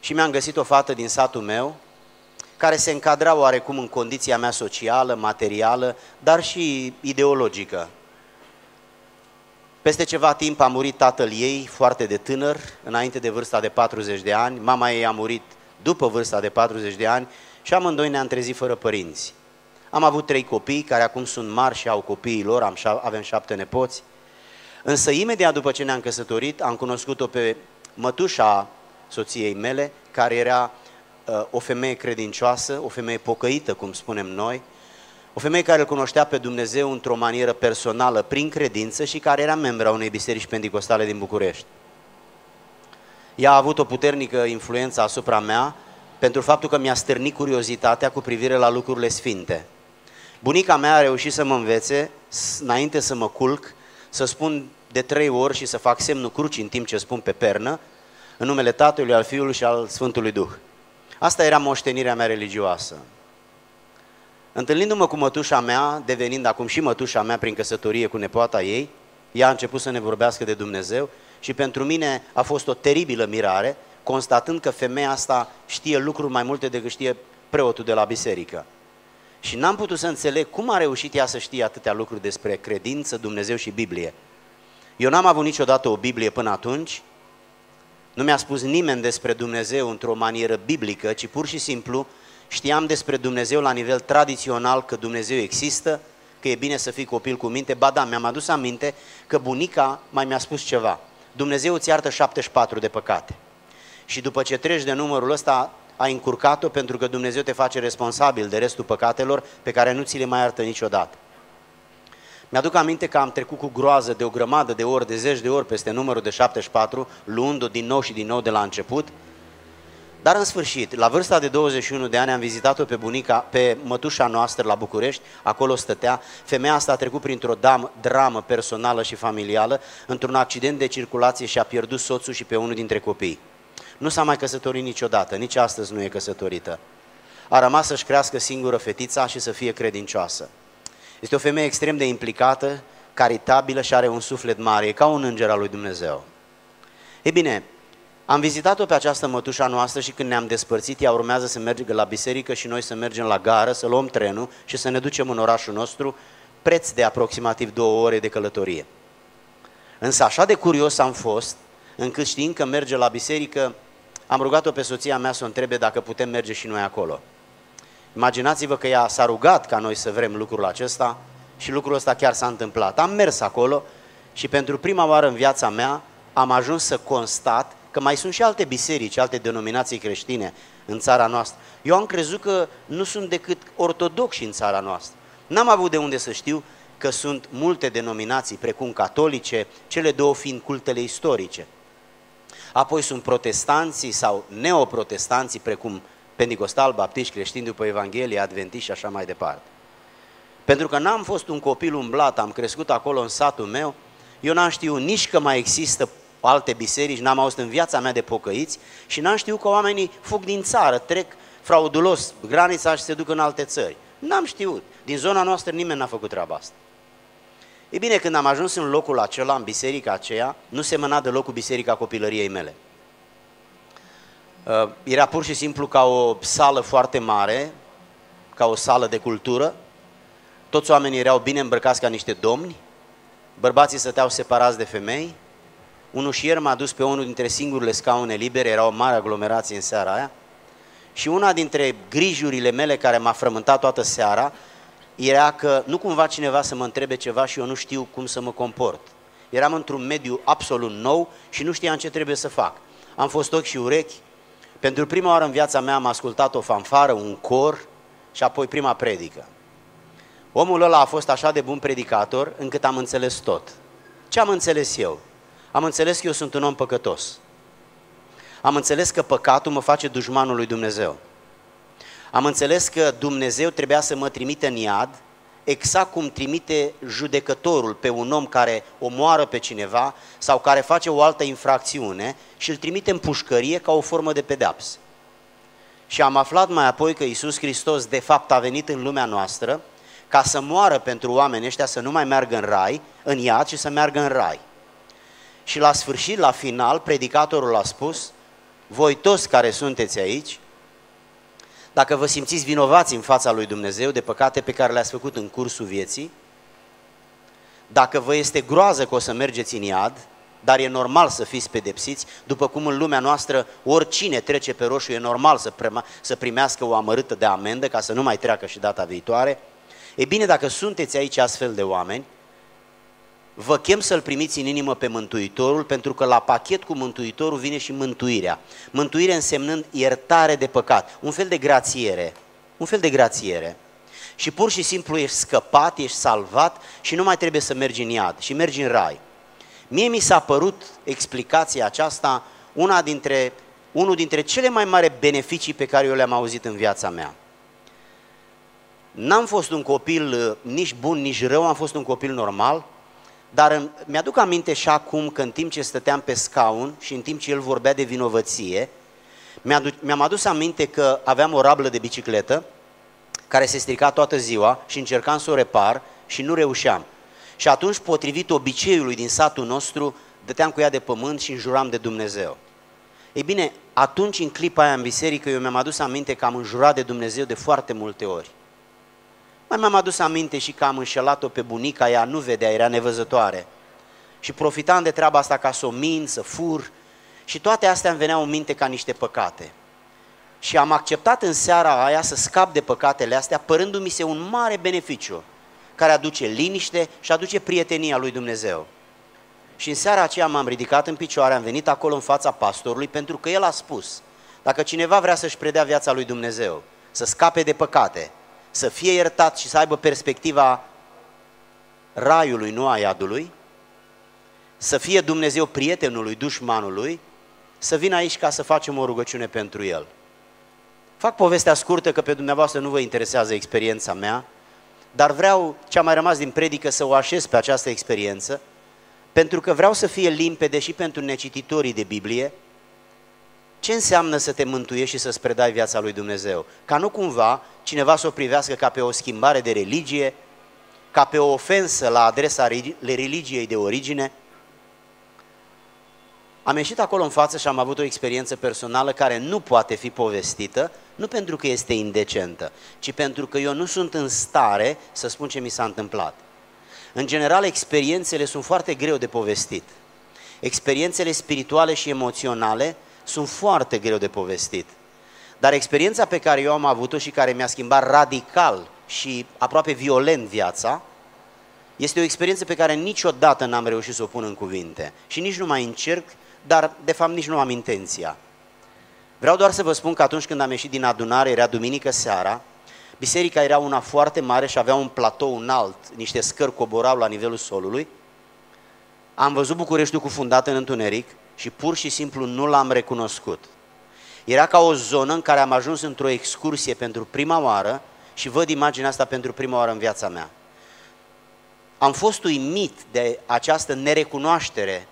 Și mi-am găsit o fată din satul meu, care se încadra oarecum în condiția mea socială, materială, dar și ideologică. Peste ceva timp a murit tatăl ei, foarte de tânăr, înainte de vârsta de 40 de ani, mama ei a murit după vârsta de 40 de ani și amândoi ne-am trezit fără părinți. Am avut trei copii care acum sunt mari și au copiii lor, am, avem șapte nepoți. Însă imediat după ce ne-am căsătorit, am cunoscut-o pe mătușa soției mele, care era uh, o femeie credincioasă, o femeie pocăită, cum spunem noi, o femeie care îl cunoștea pe Dumnezeu într-o manieră personală, prin credință și care era membra unei biserici pentecostale din București. Ea a avut o puternică influență asupra mea pentru faptul că mi-a stârnit curiozitatea cu privire la lucrurile sfinte. Bunica mea a reușit să mă învețe, înainte să mă culc, să spun de trei ori și să fac semnul crucii în timp ce spun pe pernă, în numele Tatălui, al Fiului și al Sfântului Duh. Asta era moștenirea mea religioasă. Întâlnindu-mă cu mătușa mea, devenind acum și mătușa mea prin căsătorie cu nepoata ei, ea a început să ne vorbească de Dumnezeu și pentru mine a fost o teribilă mirare, constatând că femeia asta știe lucruri mai multe decât știe preotul de la biserică. Și n-am putut să înțeleg cum a reușit ea să știe atâtea lucruri despre credință, Dumnezeu și Biblie. Eu n-am avut niciodată o Biblie până atunci, nu mi-a spus nimeni despre Dumnezeu într-o manieră biblică, ci pur și simplu știam despre Dumnezeu la nivel tradițional că Dumnezeu există, că e bine să fii copil cu minte. Ba da, mi-am adus aminte că bunica mai mi-a spus ceva. Dumnezeu îți iartă 74 de păcate. Și după ce treci de numărul ăsta, ai încurcat-o pentru că Dumnezeu te face responsabil de restul păcatelor pe care nu ți le mai iartă niciodată. Mi-aduc aminte că am trecut cu groază de o grămadă de ori, de zeci de ori peste numărul de 74, luând-o din nou și din nou de la început. Dar în sfârșit, la vârsta de 21 de ani am vizitat-o pe bunica, pe mătușa noastră la București, acolo stătea. Femeia asta a trecut printr-o dramă personală și familială, într-un accident de circulație și a pierdut soțul și pe unul dintre copii. Nu s-a mai căsătorit niciodată, nici astăzi nu e căsătorită. A rămas să-și crească singură fetița și să fie credincioasă. Este o femeie extrem de implicată, caritabilă și are un suflet mare, e ca un înger al lui Dumnezeu. Ei bine, am vizitat-o pe această mătușa noastră și când ne-am despărțit, ea urmează să mergă la biserică și noi să mergem la gară, să luăm trenul și să ne ducem în orașul nostru, preț de aproximativ două ore de călătorie. Însă așa de curios am fost, încât știind că merge la biserică, am rugat-o pe soția mea să o întrebe dacă putem merge și noi acolo. Imaginați-vă că ea s-a rugat ca noi să vrem lucrul acesta și lucrul ăsta chiar s-a întâmplat. Am mers acolo și pentru prima oară în viața mea am ajuns să constat că mai sunt și alte biserici, alte denominații creștine în țara noastră. Eu am crezut că nu sunt decât ortodoxi în țara noastră. N-am avut de unde să știu că sunt multe denominații, precum catolice, cele două fiind cultele istorice. Apoi sunt protestanții sau neoprotestanții, precum Pentecostal, baptiști, creștini după Evanghelie, adventiști și așa mai departe. Pentru că n-am fost un copil umblat, am crescut acolo în satul meu, eu n-am știut nici că mai există alte biserici, n-am auzit în viața mea de pocăiți și n-am știut că oamenii fug din țară, trec fraudulos granița și se duc în alte țări. N-am știut. Din zona noastră nimeni n-a făcut treaba asta. E bine, când am ajuns în locul acela, în biserica aceea, nu semăna deloc cu biserica copilăriei mele. Uh, era pur și simplu ca o sală foarte mare, ca o sală de cultură. Toți oamenii erau bine îmbrăcați ca niște domni, bărbații stăteau separați de femei. Un ușier m-a dus pe unul dintre singurele scaune libere, era o mare aglomerație în seara aia. Și una dintre grijurile mele care m-a frământat toată seara era că nu cumva cineva să mă întrebe ceva și eu nu știu cum să mă comport. Eram într-un mediu absolut nou și nu știam ce trebuie să fac. Am fost ochi și urechi. Pentru prima oară în viața mea am ascultat o fanfară, un cor și apoi prima predică. Omul ăla a fost așa de bun predicator încât am înțeles tot. Ce am înțeles eu? Am înțeles că eu sunt un om păcătos. Am înțeles că păcatul mă face dușmanul lui Dumnezeu. Am înțeles că Dumnezeu trebuia să mă trimită în iad, exact cum trimite judecătorul pe un om care omoară pe cineva sau care face o altă infracțiune și îl trimite în pușcărie ca o formă de pedeapsă. Și am aflat mai apoi că Isus Hristos de fapt a venit în lumea noastră ca să moară pentru oamenii ăștia să nu mai meargă în rai, în iad, ci să meargă în rai. Și la sfârșit, la final, predicatorul a spus, voi toți care sunteți aici, dacă vă simțiți vinovați în fața lui Dumnezeu de păcate pe care le-ați făcut în cursul vieții, dacă vă este groază că o să mergeți în iad, dar e normal să fiți pedepsiți, după cum în lumea noastră oricine trece pe roșu e normal să, prima, să primească o amărâtă de amendă ca să nu mai treacă și data viitoare. E bine, dacă sunteți aici astfel de oameni, vă chem să-L primiți în inimă pe Mântuitorul, pentru că la pachet cu Mântuitorul vine și mântuirea. Mântuire însemnând iertare de păcat, un fel de grațiere, un fel de grațiere. Și pur și simplu ești scăpat, ești salvat și nu mai trebuie să mergi în iad și mergi în rai. Mie mi s-a părut explicația aceasta una dintre, unul dintre cele mai mari beneficii pe care eu le-am auzit în viața mea. N-am fost un copil uh, nici bun, nici rău, am fost un copil normal, dar mi-aduc aminte și acum că în timp ce stăteam pe scaun și în timp ce el vorbea de vinovăție, mi-am adus aminte că aveam o rablă de bicicletă care se strica toată ziua și încercam să o repar și nu reușeam. Și atunci, potrivit obiceiului din satul nostru, dăteam cu ea de pământ și înjuram de Dumnezeu. Ei bine, atunci, în clipa aia în biserică, eu mi-am adus aminte că am înjurat de Dumnezeu de foarte multe ori. Mai mi-am adus aminte și că am înșelat-o pe bunica, ea nu vedea, era nevăzătoare. Și profitam de treaba asta ca să o min, să fur și toate astea îmi veneau în minte ca niște păcate. Și am acceptat în seara aia să scap de păcatele astea, părându-mi se un mare beneficiu, care aduce liniște și aduce prietenia lui Dumnezeu. Și în seara aceea m-am ridicat în picioare, am venit acolo în fața pastorului, pentru că el a spus, dacă cineva vrea să-și predea viața lui Dumnezeu, să scape de păcate, să fie iertat și să aibă perspectiva raiului, nu a iadului, să fie Dumnezeu prietenului, dușmanului, să vină aici ca să facem o rugăciune pentru el. Fac povestea scurtă că pe dumneavoastră nu vă interesează experiența mea, dar vreau ce a mai rămas din predică să o așez pe această experiență, pentru că vreau să fie limpede și pentru necititorii de Biblie, ce înseamnă să te mântuiești și să-ți predai viața lui Dumnezeu? Ca nu cumva cineva să o privească ca pe o schimbare de religie, ca pe o ofensă la adresa religiei de origine. Am ieșit acolo în față și am avut o experiență personală care nu poate fi povestită, nu pentru că este indecentă, ci pentru că eu nu sunt în stare să spun ce mi s-a întâmplat. În general, experiențele sunt foarte greu de povestit. Experiențele spirituale și emoționale sunt foarte greu de povestit. Dar experiența pe care eu am avut-o și care mi-a schimbat radical și aproape violent viața, Este o experiență pe care niciodată n-am reușit să o pun în cuvinte și nici nu mai încerc, dar de fapt nici nu am intenția. Vreau doar să vă spun că atunci când am ieșit din adunare, era duminică seara, biserica era una foarte mare și avea un platou înalt, niște scări coborau la nivelul solului. Am văzut Bucureștiul cufundat în întuneric și pur și simplu nu l-am recunoscut. Era ca o zonă în care am ajuns într-o excursie pentru prima oară și văd imaginea asta pentru prima oară în viața mea. Am fost uimit de această nerecunoaștere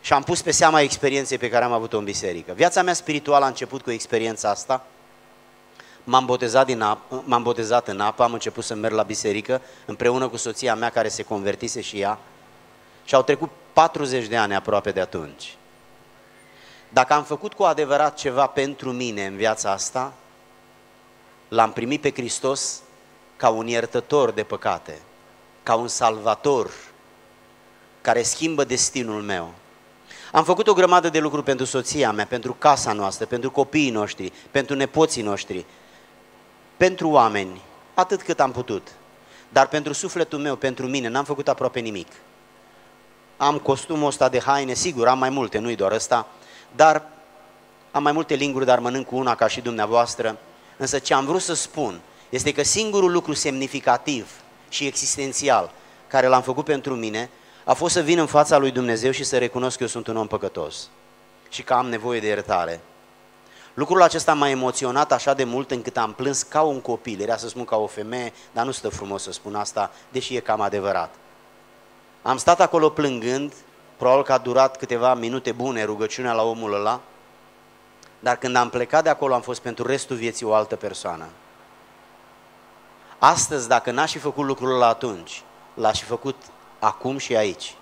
și am pus pe seama experienței pe care am avut-o în biserică. Viața mea spirituală a început cu experiența asta. M-am botezat, din apă, m-am botezat în apă, am început să merg la biserică împreună cu soția mea care se convertise și ea. Și au trecut 40 de ani aproape de atunci. Dacă am făcut cu adevărat ceva pentru mine în viața asta, l-am primit pe Hristos ca un iertător de păcate, ca un salvator care schimbă destinul meu. Am făcut o grămadă de lucruri pentru soția mea, pentru casa noastră, pentru copiii noștri, pentru nepoții noștri, pentru oameni, atât cât am putut. Dar pentru sufletul meu, pentru mine, n-am făcut aproape nimic. Am costumul ăsta de haine, sigur, am mai multe, nu-i doar ăsta, dar am mai multe linguri, dar mănânc cu una ca și dumneavoastră. Însă ce am vrut să spun este că singurul lucru semnificativ și existențial care l-am făcut pentru mine a fost să vin în fața lui Dumnezeu și să recunosc că eu sunt un om păcătos și că am nevoie de iertare. Lucrul acesta m-a emoționat așa de mult încât am plâns ca un copil. Era să spun ca o femeie, dar nu stă frumos să spun asta, deși e cam adevărat. Am stat acolo plângând, probabil că a durat câteva minute bune rugăciunea la omul ăla, dar când am plecat de acolo am fost pentru restul vieții o altă persoană. Astăzi, dacă n-aș fi făcut lucrul ăla atunci, l-aș fi făcut acum și aici.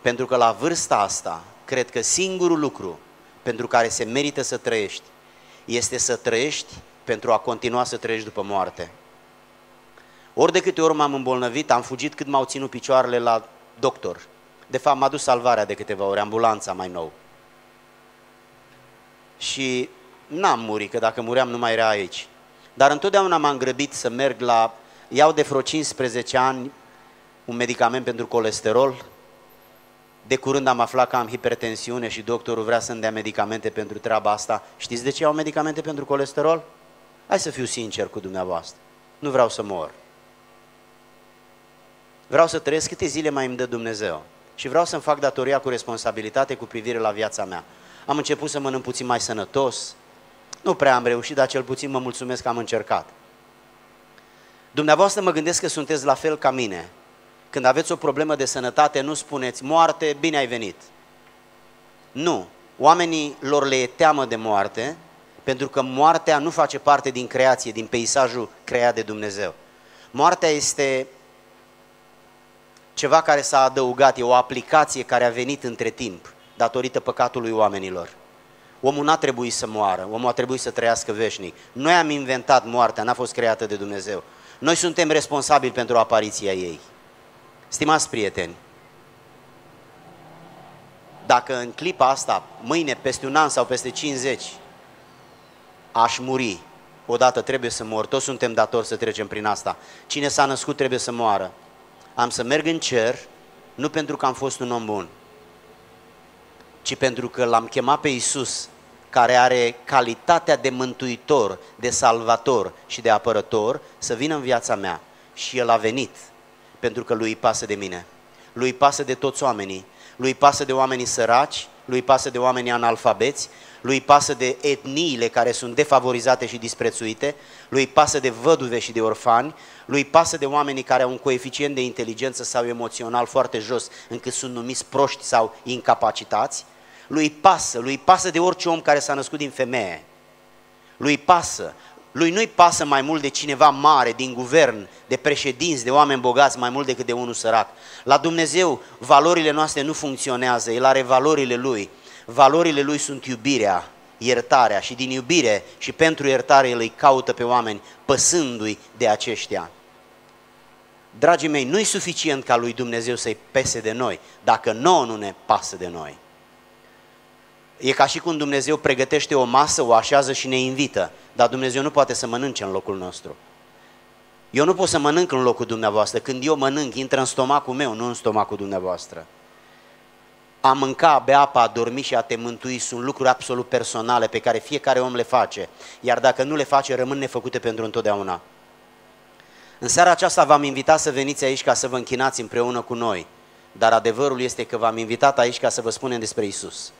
Pentru că la vârsta asta, cred că singurul lucru pentru care se merită să trăiești este să trăiești pentru a continua să trăiești după moarte. Ori de câte ori m-am îmbolnăvit, am fugit cât m-au ținut picioarele la doctor. De fapt, m-a dus salvarea de câteva ori, ambulanța mai nou. Și n-am murit, că dacă muream nu mai era aici. Dar întotdeauna m-am grăbit să merg la... Iau de vreo 15 ani un medicament pentru colesterol. De curând am aflat că am hipertensiune și doctorul vrea să-mi dea medicamente pentru treaba asta. Știți de ce iau medicamente pentru colesterol? Hai să fiu sincer cu dumneavoastră. Nu vreau să mor. Vreau să trăiesc câte zile mai îmi dă Dumnezeu. Și vreau să-mi fac datoria cu responsabilitate cu privire la viața mea. Am început să mănânc puțin mai sănătos. Nu prea am reușit, dar cel puțin mă mulțumesc că am încercat. Dumneavoastră mă gândesc că sunteți la fel ca mine. Când aveți o problemă de sănătate, nu spuneți moarte, bine ai venit. Nu. Oamenii lor le e teamă de moarte, pentru că moartea nu face parte din creație, din peisajul creat de Dumnezeu. Moartea este ceva care s-a adăugat, e o aplicație care a venit între timp, datorită păcatului oamenilor. Omul n-a trebuit să moară, omul a trebuit să trăiască veșnic. Noi am inventat moartea, n-a fost creată de Dumnezeu. Noi suntem responsabili pentru apariția ei. Stimați prieteni, dacă în clipa asta, mâine, peste un an sau peste 50, aș muri, odată trebuie să mor, toți suntem datori să trecem prin asta. Cine s-a născut trebuie să moară. Am să merg în cer, nu pentru că am fost un om bun, ci pentru că l-am chemat pe Isus, care are calitatea de mântuitor, de salvator și de apărător, să vină în viața mea. Și El a venit pentru că lui pasă de mine. Lui pasă de toți oamenii. Lui pasă de oamenii săraci, lui pasă de oamenii analfabeți, lui pasă de etniile care sunt defavorizate și disprețuite, lui pasă de văduve și de orfani, lui pasă de oamenii care au un coeficient de inteligență sau emoțional foarte jos, încât sunt numiți proști sau incapacitați, lui pasă, lui pasă de orice om care s-a născut din femeie, lui pasă, lui nu-i pasă mai mult de cineva mare din guvern, de președinți, de oameni bogați, mai mult decât de unul sărac. La Dumnezeu, valorile noastre nu funcționează, El are valorile Lui. Valorile Lui sunt iubirea, iertarea și din iubire și pentru iertare El îi caută pe oameni, păsându-i de aceștia. Dragii mei, nu-i suficient ca lui Dumnezeu să-i pese de noi, dacă nouă nu ne pasă de noi. E ca și cum Dumnezeu pregătește o masă, o așează și ne invită, dar Dumnezeu nu poate să mănânce în locul nostru. Eu nu pot să mănânc în locul dumneavoastră. Când eu mănânc, intră în stomacul meu, nu în stomacul dumneavoastră. A mânca, a bea apă, a dormi și a te mântui sunt lucruri absolut personale pe care fiecare om le face. Iar dacă nu le face, rămân nefăcute pentru întotdeauna. În seara aceasta v-am invitat să veniți aici ca să vă închinați împreună cu noi. Dar adevărul este că v-am invitat aici ca să vă spunem despre Isus.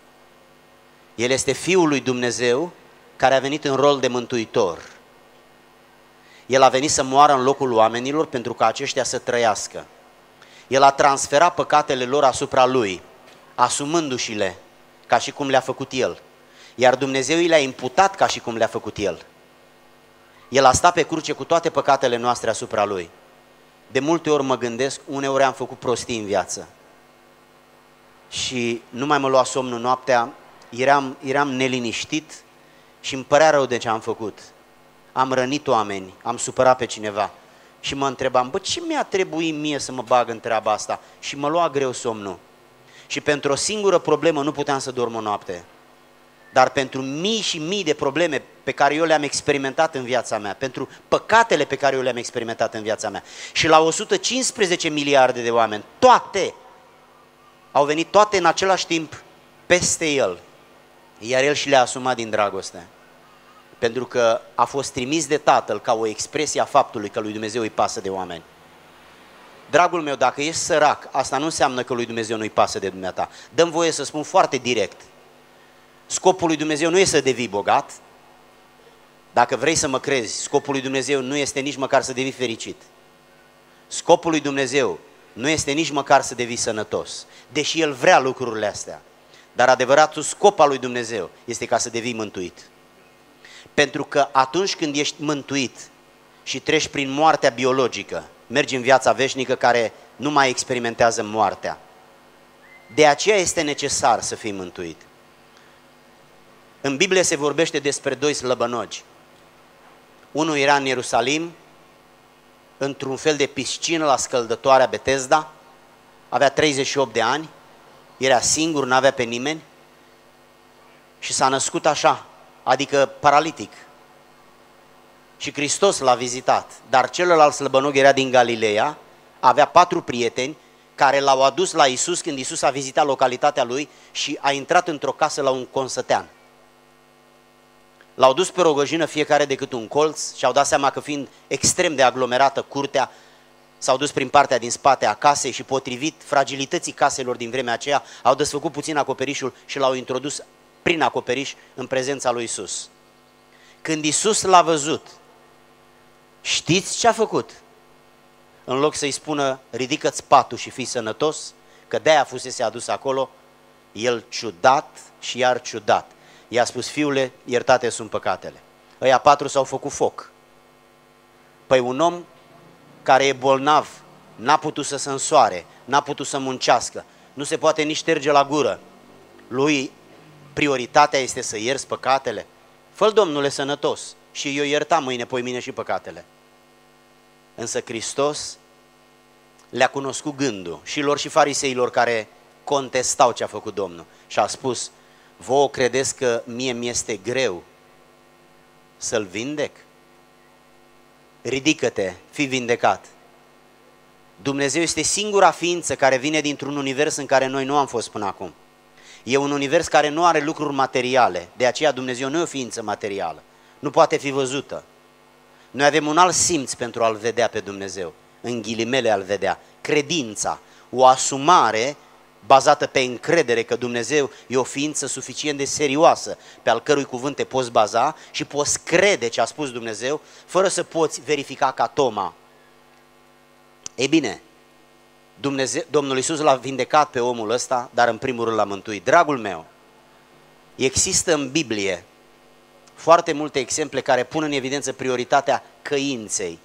El este Fiul lui Dumnezeu care a venit în rol de mântuitor. El a venit să moară în locul oamenilor pentru ca aceștia să trăiască. El a transferat păcatele lor asupra lui, asumându-și-le ca și cum le-a făcut el. Iar Dumnezeu i le-a imputat ca și cum le-a făcut el. El a stat pe cruce cu toate păcatele noastre asupra lui. De multe ori mă gândesc, uneori am făcut prostii în viață. Și nu mai mă lua somnul noaptea, eram, eram neliniștit și îmi părea rău de ce am făcut. Am rănit oameni, am supărat pe cineva. Și mă întrebam, bă, ce mi-a trebuit mie să mă bag în treaba asta? Și mă lua greu somnul. Și pentru o singură problemă nu puteam să dorm o noapte. Dar pentru mii și mii de probleme pe care eu le-am experimentat în viața mea, pentru păcatele pe care eu le-am experimentat în viața mea și la 115 miliarde de oameni, toate au venit toate în același timp peste el, iar el și le-a asumat din dragoste. Pentru că a fost trimis de Tatăl ca o expresie a faptului că lui Dumnezeu îi pasă de oameni. Dragul meu, dacă ești sărac, asta nu înseamnă că lui Dumnezeu nu-i pasă de dumneata. Dăm voie să spun foarte direct. Scopul lui Dumnezeu nu este să devii bogat. Dacă vrei să mă crezi, scopul lui Dumnezeu nu este nici măcar să devii fericit. Scopul lui Dumnezeu nu este nici măcar să devii sănătos, deși El vrea lucrurile astea. Dar adevăratul scop al lui Dumnezeu este ca să devii mântuit. Pentru că atunci când ești mântuit și treci prin moartea biologică, mergi în viața veșnică care nu mai experimentează moartea. De aceea este necesar să fii mântuit. În Biblie se vorbește despre doi slăbănogi. Unul era în Ierusalim, într-un fel de piscină la scăldătoarea Betesda, avea 38 de ani, era singur, nu avea pe nimeni și s-a născut așa, adică paralitic. Și Hristos l-a vizitat, dar celălalt slăbănog era din Galileea, avea patru prieteni care l-au adus la Isus când Isus a vizitat localitatea lui și a intrat într-o casă la un consătean. L-au dus pe rogojină fiecare decât un colț și au dat seama că fiind extrem de aglomerată curtea, s-au dus prin partea din spate a casei și potrivit fragilității caselor din vremea aceea, au desfăcut puțin acoperișul și l-au introdus prin acoperiș în prezența lui Isus. Când Isus l-a văzut, știți ce a făcut? În loc să-i spună, ridică-ți patul și fii sănătos, că de-aia fusese adus acolo, el ciudat și iar ciudat i-a spus, fiule, iertate sunt păcatele. Ăia patru s-au făcut foc. Păi un om care e bolnav, n-a putut să se însoare, n-a putut să muncească, nu se poate nici șterge la gură. Lui prioritatea este să ierți păcatele. fă Domnule, sănătos și eu ierta mâine, poi mine și păcatele. Însă Hristos le-a cunoscut gândul și lor și fariseilor care contestau ce a făcut Domnul și a spus, Vouă credeți că mie mi-este greu să-l vindec? Ridică-te, fi vindecat. Dumnezeu este singura ființă care vine dintr-un univers în care noi nu am fost până acum. E un univers care nu are lucruri materiale, de aceea Dumnezeu nu e o ființă materială. Nu poate fi văzută. Noi avem un alt simț pentru a-L vedea pe Dumnezeu, în ghilimele a-L vedea, credința, o asumare bazată pe încredere că Dumnezeu e o ființă suficient de serioasă pe al cărui cuvânt te poți baza și poți crede ce a spus Dumnezeu fără să poți verifica ca Toma. Ei bine, Dumnezeu, Domnul Iisus l-a vindecat pe omul ăsta, dar în primul rând l-a mântuit. Dragul meu, există în Biblie foarte multe exemple care pun în evidență prioritatea căinței.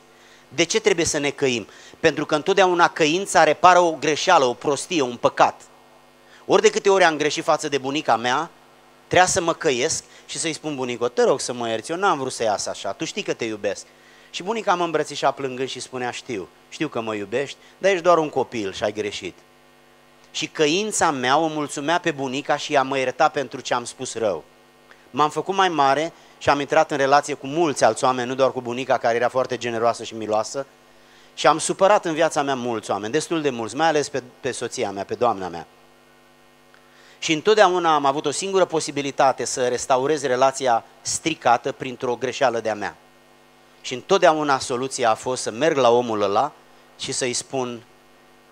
De ce trebuie să ne căim? Pentru că întotdeauna căința repară o greșeală, o prostie, un păcat. Ori de câte ori am greșit față de bunica mea, trebuia să mă căiesc și să-i spun bunico, te rog să mă ierți, eu n-am vrut să iasă așa, tu știi că te iubesc. Și bunica mă îmbrățișa plângând și spunea, știu, știu că mă iubești, dar ești doar un copil și ai greșit. Și căința mea o mulțumea pe bunica și ea mă ierta pentru ce am spus rău. M-am făcut mai mare și am intrat în relație cu mulți alți oameni, nu doar cu bunica care era foarte generoasă și miloasă, Și am supărat în viața mea mulți oameni, destul de mulți, mai ales pe, pe soția mea, pe doamna mea. Și întotdeauna am avut o singură posibilitate să restaurez relația stricată printr-o greșeală de-a mea. Și întotdeauna soluția a fost să merg la omul ăla și să-i spun,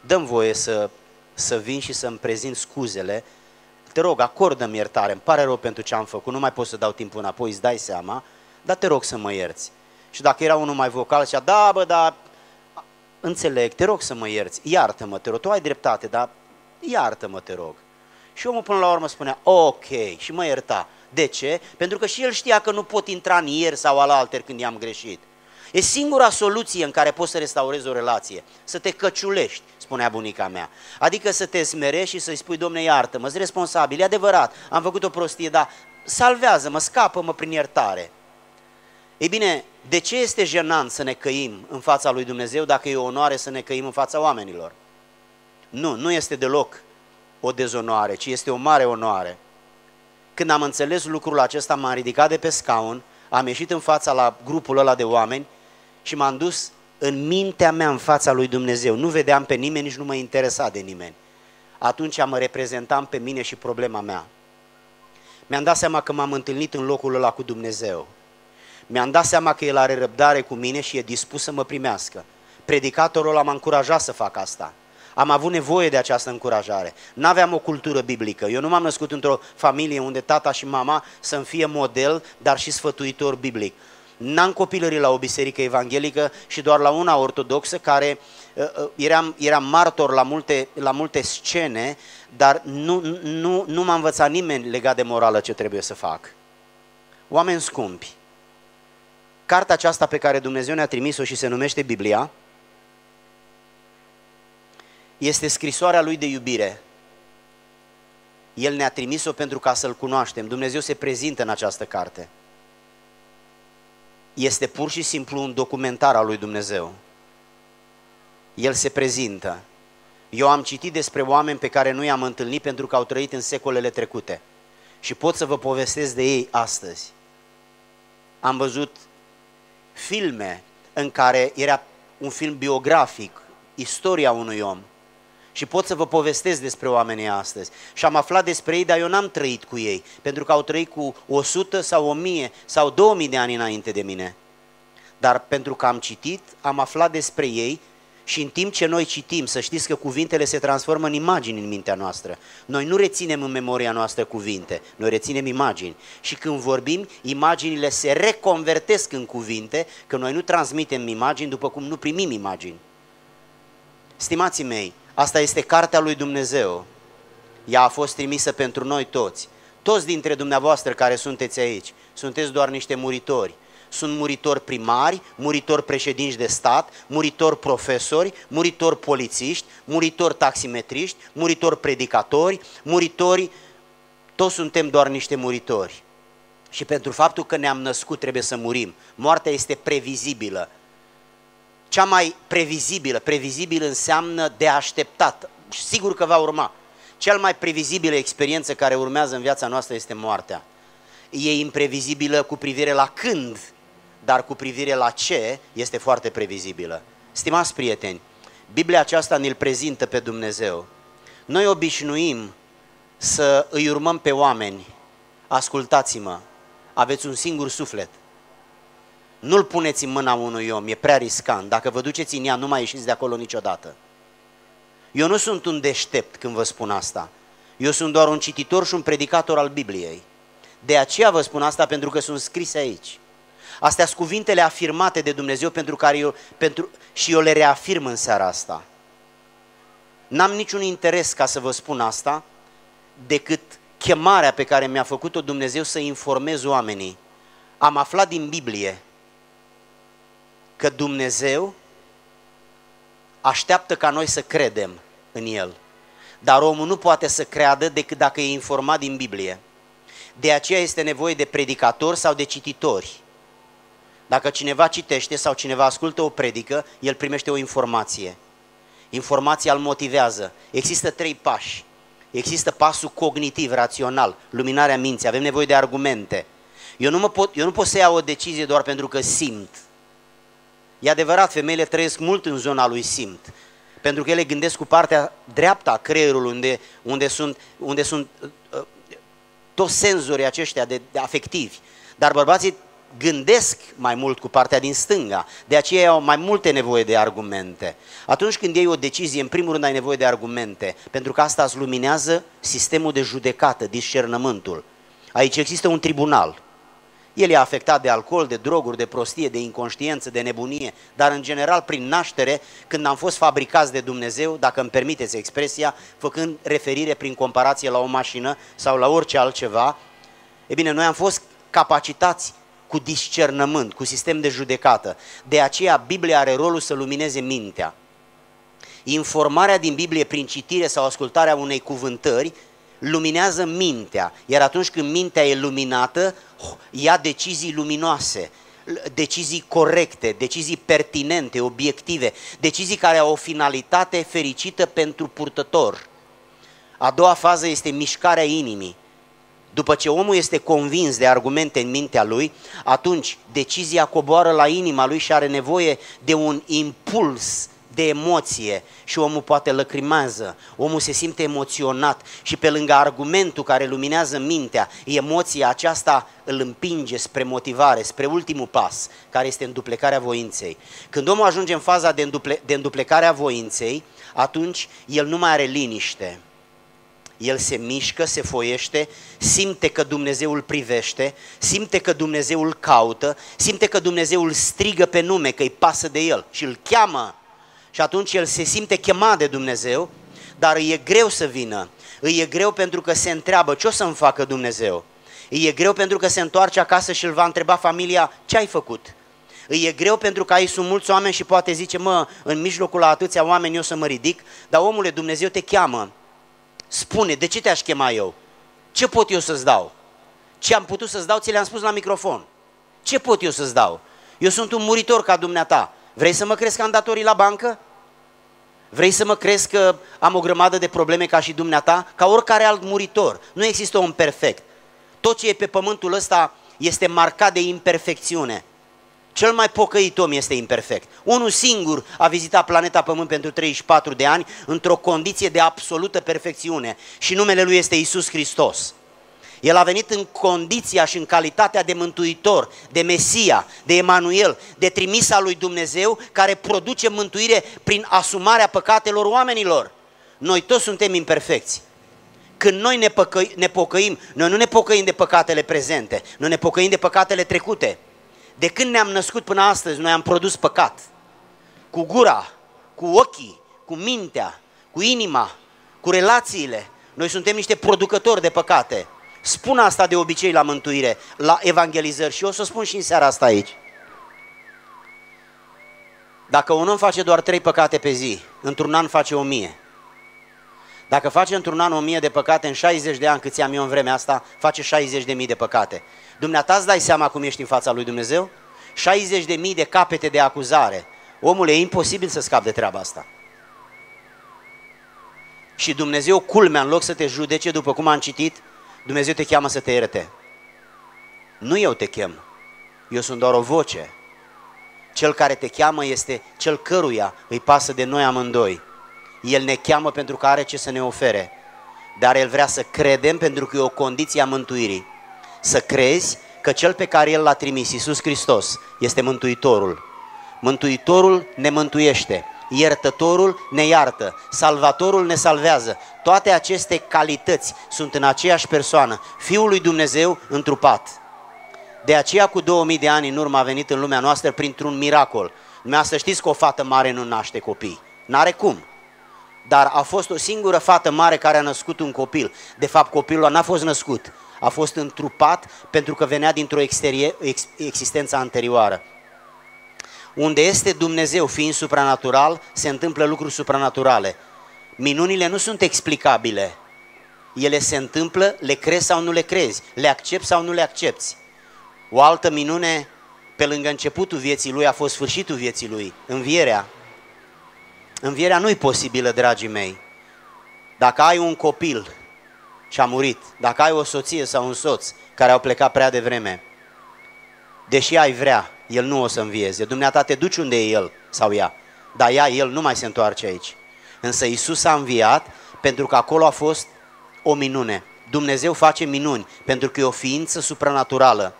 dăm voie să, să vin și să-mi prezint scuzele, te rog, acordă-mi iertare, îmi pare rău pentru ce am făcut, nu mai pot să dau timpul înapoi, îți dai seama, dar te rog să mă ierți. Și dacă era unul mai vocal, zicea, da, bă, da, înțeleg, te rog să mă ierți, iartă-mă, te rog, tu ai dreptate, dar iartă-mă, te rog. Și omul până la urmă spunea, ok, și mă ierta. De ce? Pentru că și el știa că nu pot intra în ieri sau alalter când i-am greșit. E singura soluție în care poți să restaurezi o relație, să te căciulești, spunea bunica mea. Adică să te smerești și să-i spui, domne, iartă-mă, sunt responsabil, e adevărat, am făcut o prostie, dar salvează-mă, scapă-mă prin iertare. Ei bine, de ce este jenant să ne căim în fața lui Dumnezeu dacă e o onoare să ne căim în fața oamenilor? Nu, nu este deloc o dezonoare, ci este o mare onoare. Când am înțeles lucrul acesta, m-am ridicat de pe scaun, am ieșit în fața la grupul ăla de oameni și m-am dus în mintea mea în fața lui Dumnezeu. Nu vedeam pe nimeni, nici nu mă interesa de nimeni. Atunci mă reprezentam pe mine și problema mea. Mi-am dat seama că m-am întâlnit în locul ăla cu Dumnezeu. Mi-am dat seama că El are răbdare cu mine și e dispus să mă primească. Predicatorul ăla m-a încurajat să fac asta. Am avut nevoie de această încurajare. N-aveam o cultură biblică. Eu nu m-am născut într-o familie unde tata și mama să-mi fie model, dar și sfătuitor biblic. N-am copilărit la o biserică evanghelică și doar la una ortodoxă care uh, uh, eram, eram martor la multe, la multe scene, dar nu, nu, nu m-a învățat nimeni legat de morală ce trebuie să fac. Oameni scumpi, cartea aceasta pe care Dumnezeu ne-a trimis-o și se numește Biblia, este scrisoarea lui de iubire. El ne-a trimis-o pentru ca să-L cunoaștem. Dumnezeu se prezintă în această carte. Este pur și simplu un documentar al lui Dumnezeu. El se prezintă. Eu am citit despre oameni pe care nu i-am întâlnit pentru că au trăit în secolele trecute. Și pot să vă povestesc de ei astăzi. Am văzut filme în care era un film biografic, istoria unui om – și pot să vă povestesc despre oamenii astăzi. Și am aflat despre ei, dar eu n-am trăit cu ei, pentru că au trăit cu 100 sau 1000 sau 2000 de ani înainte de mine. Dar pentru că am citit, am aflat despre ei și în timp ce noi citim, să știți că cuvintele se transformă în imagini în mintea noastră. Noi nu reținem în memoria noastră cuvinte, noi reținem imagini. Și când vorbim, imaginile se reconvertesc în cuvinte, că noi nu transmitem imagini după cum nu primim imagini. Stimații mei, Asta este cartea lui Dumnezeu. Ea a fost trimisă pentru noi toți. Toți dintre dumneavoastră care sunteți aici, sunteți doar niște muritori. Sunt muritori primari, muritori președinți de stat, muritori profesori, muritori polițiști, muritori taximetriști, muritori predicatori, muritori, toți suntem doar niște muritori. Și pentru faptul că ne-am născut trebuie să murim. Moartea este previzibilă cea mai previzibilă. Previzibil înseamnă de așteptat. Sigur că va urma. Cel mai previzibilă experiență care urmează în viața noastră este moartea. E imprevizibilă cu privire la când, dar cu privire la ce este foarte previzibilă. Stimați prieteni, Biblia aceasta ne-l prezintă pe Dumnezeu. Noi obișnuim să îi urmăm pe oameni. Ascultați-mă, aveți un singur suflet – nu-l puneți în mâna unui om, e prea riscant. Dacă vă duceți în ea, nu mai ieșiți de acolo niciodată. Eu nu sunt un deștept când vă spun asta. Eu sunt doar un cititor și un predicator al Bibliei. De aceea vă spun asta pentru că sunt scrise aici. Astea sunt cuvintele afirmate de Dumnezeu pentru care eu, pentru, și eu le reafirm în seara asta. N-am niciun interes ca să vă spun asta decât chemarea pe care mi-a făcut-o Dumnezeu să informez oamenii. Am aflat din Biblie că Dumnezeu așteaptă ca noi să credem în El. Dar omul nu poate să creadă decât dacă e informat din Biblie. De aceea este nevoie de predicatori sau de cititori. Dacă cineva citește sau cineva ascultă o predică, el primește o informație. Informația îl motivează. Există trei pași. Există pasul cognitiv, rațional, luminarea minții. Avem nevoie de argumente. Eu nu, mă pot, eu nu pot să iau o decizie doar pentru că simt E adevărat, femeile trăiesc mult în zona lui simt, pentru că ele gândesc cu partea dreaptă a creierului, unde, unde sunt, unde sunt uh, uh, toți senzorii aceștia de, de afectivi. Dar bărbații gândesc mai mult cu partea din stânga, de aceea au mai multe nevoie de argumente. Atunci când iei o decizie, în primul rând ai nevoie de argumente, pentru că asta îți luminează sistemul de judecată, discernământul. Aici există un tribunal. El e afectat de alcool, de droguri, de prostie, de inconștiență, de nebunie, dar în general prin naștere, când am fost fabricați de Dumnezeu, dacă îmi permiteți expresia, făcând referire prin comparație la o mașină sau la orice altceva, e bine, noi am fost capacitați cu discernământ, cu sistem de judecată. De aceea Biblia are rolul să lumineze mintea. Informarea din Biblie prin citire sau ascultarea unei cuvântări luminează mintea, iar atunci când mintea e luminată, ia decizii luminoase, decizii corecte, decizii pertinente, obiective, decizii care au o finalitate fericită pentru purtător. A doua fază este mișcarea inimii. După ce omul este convins de argumente în mintea lui, atunci decizia coboară la inima lui și are nevoie de un impuls de emoție și omul poate lăcrimează, omul se simte emoționat și pe lângă argumentul care luminează mintea, emoția aceasta îl împinge spre motivare, spre ultimul pas, care este înduplecarea voinței. Când omul ajunge în faza de, înduple, de înduplecarea voinței, atunci el nu mai are liniște, el se mișcă, se foiește, simte că Dumnezeu îl privește, simte că Dumnezeu îl caută, simte că Dumnezeu îl strigă pe nume, că îi pasă de el și îl cheamă. Și atunci el se simte chemat de Dumnezeu, dar îi e greu să vină. Îi e greu pentru că se întreabă ce o să-mi facă Dumnezeu. Îi e greu pentru că se întoarce acasă și îl va întreba familia ce ai făcut. Îi e greu pentru că aici sunt mulți oameni și poate zice, mă, în mijlocul la atâția oameni eu să mă ridic, dar omule, Dumnezeu te cheamă Spune, de ce te-aș chema eu? Ce pot eu să-ți dau? Ce am putut să-ți dau, ți le-am spus la microfon. Ce pot eu să-ți dau? Eu sunt un muritor ca dumneata. Vrei să mă crezi că am datorii la bancă? Vrei să mă crezi că am o grămadă de probleme ca și dumneata? Ca oricare alt muritor. Nu există om perfect. Tot ce e pe pământul ăsta este marcat de imperfecțiune. Cel mai pocăit om este imperfect. Unul singur a vizitat planeta Pământ pentru 34 de ani într-o condiție de absolută perfecțiune și numele lui este Isus Hristos. El a venit în condiția și în calitatea de mântuitor, de Mesia, de Emanuel, de trimisa lui Dumnezeu care produce mântuire prin asumarea păcatelor oamenilor. Noi toți suntem imperfecți. Când noi ne, păcă, ne pocăim, noi nu ne pocăim de păcatele prezente, noi ne pocăim de păcatele trecute. De când ne-am născut până astăzi, noi am produs păcat. Cu gura, cu ochii, cu mintea, cu inima, cu relațiile. Noi suntem niște producători de păcate. Spun asta de obicei la mântuire, la evangelizări și o să o spun și în seara asta aici. Dacă un om face doar trei păcate pe zi, într-un an face o mie. Dacă face într-un an o mie de păcate, în 60 de ani câți am eu în vremea asta, face 60 de mii de păcate. Dumneata îți dai seama cum ești în fața lui Dumnezeu? 60 de mii de capete de acuzare. Omul e imposibil să scape de treaba asta. Și Dumnezeu, culmea, în loc să te judece, după cum am citit, Dumnezeu te cheamă să te ierte. Nu eu te chem, eu sunt doar o voce. Cel care te cheamă este cel căruia îi pasă de noi amândoi. El ne cheamă pentru că are ce să ne ofere, dar El vrea să credem pentru că e o condiție a mântuirii. Să crezi că Cel pe care El l-a trimis, Iisus Hristos, este Mântuitorul. Mântuitorul ne mântuiește, iertătorul ne iartă, salvatorul ne salvează. Toate aceste calități sunt în aceeași persoană, Fiul lui Dumnezeu întrupat. De aceea cu 2000 de ani în urmă a venit în lumea noastră printr-un miracol. Dumneavoastră știți că o fată mare nu naște copii. N-are cum dar a fost o singură fată mare care a născut un copil. De fapt, copilul n-a fost născut, a fost întrupat pentru că venea dintr-o ex, existență anterioară. Unde este Dumnezeu fiind supranatural, se întâmplă lucruri supranaturale. Minunile nu sunt explicabile. Ele se întâmplă, le crezi sau nu le crezi, le accepti sau nu le accepti. O altă minune, pe lângă începutul vieții lui, a fost sfârșitul vieții lui, învierea. Învierea nu e posibilă, dragii mei. Dacă ai un copil și a murit, dacă ai o soție sau un soț care au plecat prea devreme, deși ai vrea, el nu o să învieze. Dumneata te duci unde e el sau ea, dar ea, el nu mai se întoarce aici. Însă Isus a înviat pentru că acolo a fost o minune. Dumnezeu face minuni pentru că e o ființă supranaturală.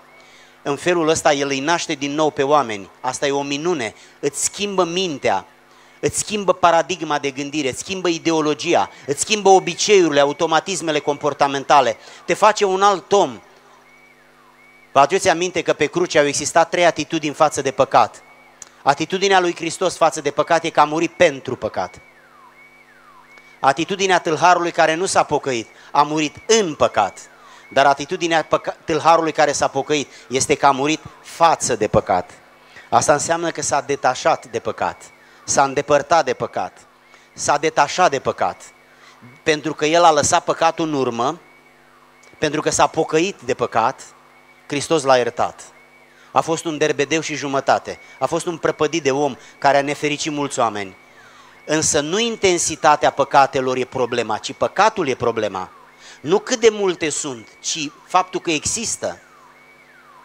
În felul ăsta El îi naște din nou pe oameni. Asta e o minune. Îți schimbă mintea, îți schimbă paradigma de gândire, îți schimbă ideologia, îți schimbă obiceiurile, automatismele comportamentale, te face un alt om. Vă aduceți aminte că pe cruce au existat trei atitudini față de păcat. Atitudinea lui Hristos față de păcat e că a murit pentru păcat. Atitudinea tâlharului care nu s-a pocăit a murit în păcat. Dar atitudinea tâlharului care s-a pocăit este că a murit față de păcat. Asta înseamnă că s-a detașat de păcat, s-a îndepărtat de păcat, s-a detașat de păcat. Pentru că el a lăsat păcatul în urmă, pentru că s-a pocăit de păcat, Hristos l-a iertat. A fost un derbedeu și jumătate. A fost un prăpădit de om care a nefericit mulți oameni. Însă nu intensitatea păcatelor e problema, ci păcatul e problema. Nu cât de multe sunt, ci faptul că există.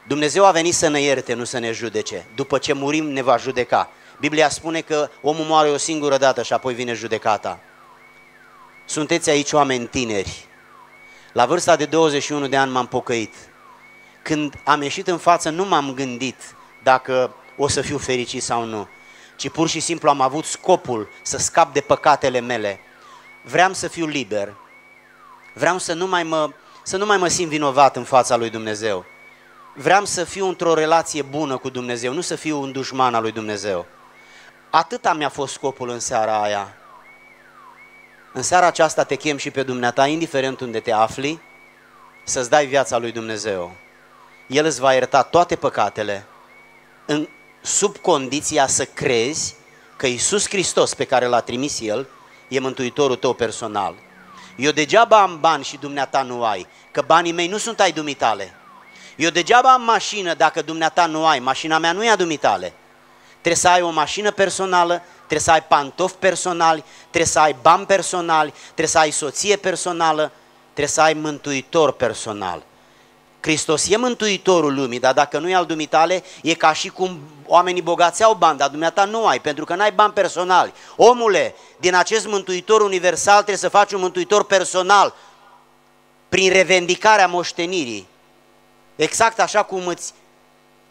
Dumnezeu a venit să ne ierte, nu să ne judece. După ce murim, ne va judeca. Biblia spune că omul moare o singură dată și apoi vine judecata. Sunteți aici oameni tineri. La vârsta de 21 de ani m-am pocăit. Când am ieșit în față, nu m-am gândit dacă o să fiu fericit sau nu ci pur și simplu am avut scopul să scap de păcatele mele. Vreau să fiu liber. Vreau să nu mai mă, să nu mai mă simt vinovat în fața lui Dumnezeu. Vreau să fiu într-o relație bună cu Dumnezeu, nu să fiu un dușman al lui Dumnezeu. Atâta mi-a fost scopul în seara aia. În seara aceasta te chem și pe dumneata, indiferent unde te afli, să-ți dai viața lui Dumnezeu. El îți va ierta toate păcatele, în, sub condiția să crezi că Isus Hristos pe care l-a trimis El e mântuitorul tău personal. Eu degeaba am bani și dumneata nu ai, că banii mei nu sunt ai dumitale. Eu degeaba am mașină dacă dumneata nu ai, mașina mea nu e a dumitale. Trebuie să ai o mașină personală, trebuie să ai pantofi personali, trebuie să ai bani personali, trebuie să ai soție personală, trebuie să ai mântuitor personal. Hristos e mântuitorul lumii, dar dacă nu e al dumitale, e ca și cum oamenii bogați au bani, dar dumneata nu ai, pentru că n-ai bani personali. Omule, din acest mântuitor universal trebuie să faci un mântuitor personal, prin revendicarea moștenirii. Exact așa cum îți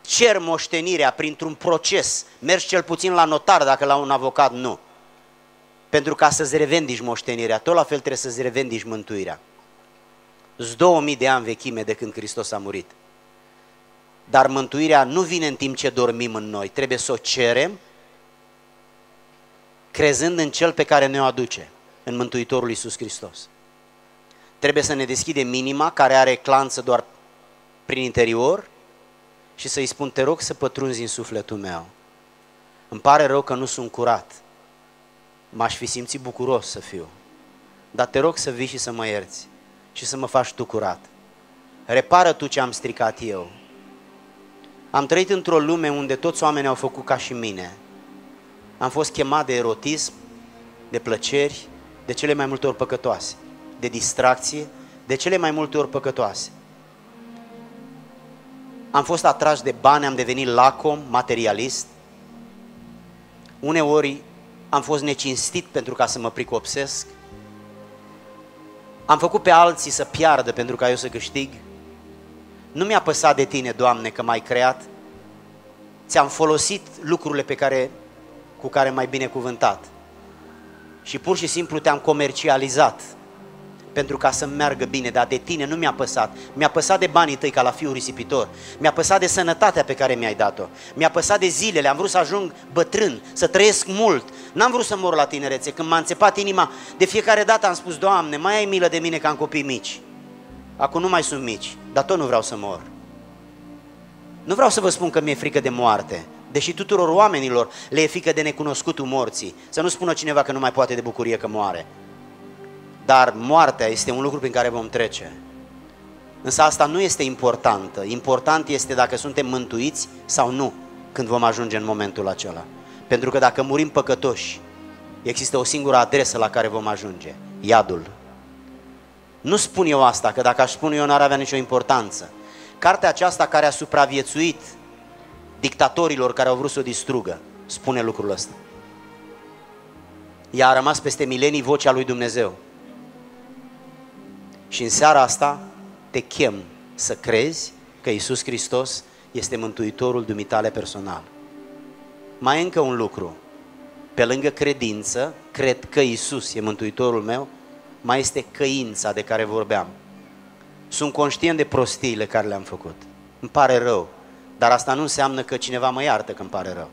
cer moștenirea printr-un proces. Mergi cel puțin la notar, dacă la un avocat nu. Pentru ca să-ți revendici moștenirea, tot la fel trebuie să-ți revendici mântuirea. Sunt 2000 de ani vechime de când Hristos a murit. Dar mântuirea nu vine în timp ce dormim în noi. Trebuie să o cerem crezând în Cel pe care ne-o aduce, în Mântuitorul Iisus Hristos. Trebuie să ne deschidem minima care are clanță doar prin interior și să-i spun, te rog să pătrunzi în sufletul meu. Îmi pare rău că nu sunt curat. M-aș fi simțit bucuros să fiu. Dar te rog să vii și să mă ierți și să mă faci tu curat. Repară tu ce am stricat eu. Am trăit într-o lume unde toți oamenii au făcut ca și mine. Am fost chemat de erotism, de plăceri, de cele mai multe ori păcătoase, de distracție, de cele mai multe ori păcătoase. Am fost atras de bani, am devenit lacom, materialist. Uneori am fost necinstit pentru ca să mă pricopsesc. Am făcut pe alții să piardă pentru ca eu să câștig. Nu mi-a păsat de tine, Doamne, că m-ai creat. Ți-am folosit lucrurile pe care, cu care m-ai binecuvântat. Și pur și simplu te-am comercializat pentru ca să meargă bine, dar de tine nu mi-a păsat. Mi-a păsat de banii tăi ca la fiul risipitor. Mi-a păsat de sănătatea pe care mi-ai dat-o. Mi-a păsat de zilele, am vrut să ajung bătrân, să trăiesc mult. N-am vrut să mor la tinerețe. Când m-a înțepat inima, de fiecare dată am spus, Doamne, mai ai milă de mine ca în copii mici. Acum nu mai sunt mici, dar tot nu vreau să mor. Nu vreau să vă spun că mi-e frică de moarte, deși tuturor oamenilor le e frică de necunoscutul morții. Să nu spună cineva că nu mai poate de bucurie că moare. Dar moartea este un lucru prin care vom trece. Însă asta nu este importantă. Important este dacă suntem mântuiți sau nu când vom ajunge în momentul acela. Pentru că dacă murim păcătoși, există o singură adresă la care vom ajunge. Iadul. Nu spun eu asta, că dacă aș spune eu n-ar avea nicio importanță. Cartea aceasta care a supraviețuit dictatorilor care au vrut să o distrugă. Spune lucrul ăsta. Ea a rămas peste milenii vocea lui Dumnezeu. Și în seara asta te chem să crezi că Isus Hristos este Mântuitorul dumitale personal. Mai încă un lucru. Pe lângă credință, cred că Isus e Mântuitorul meu, mai este căința de care vorbeam. Sunt conștient de prostiile care le-am făcut. Îmi pare rău, dar asta nu înseamnă că cineva mă iartă că îmi pare rău.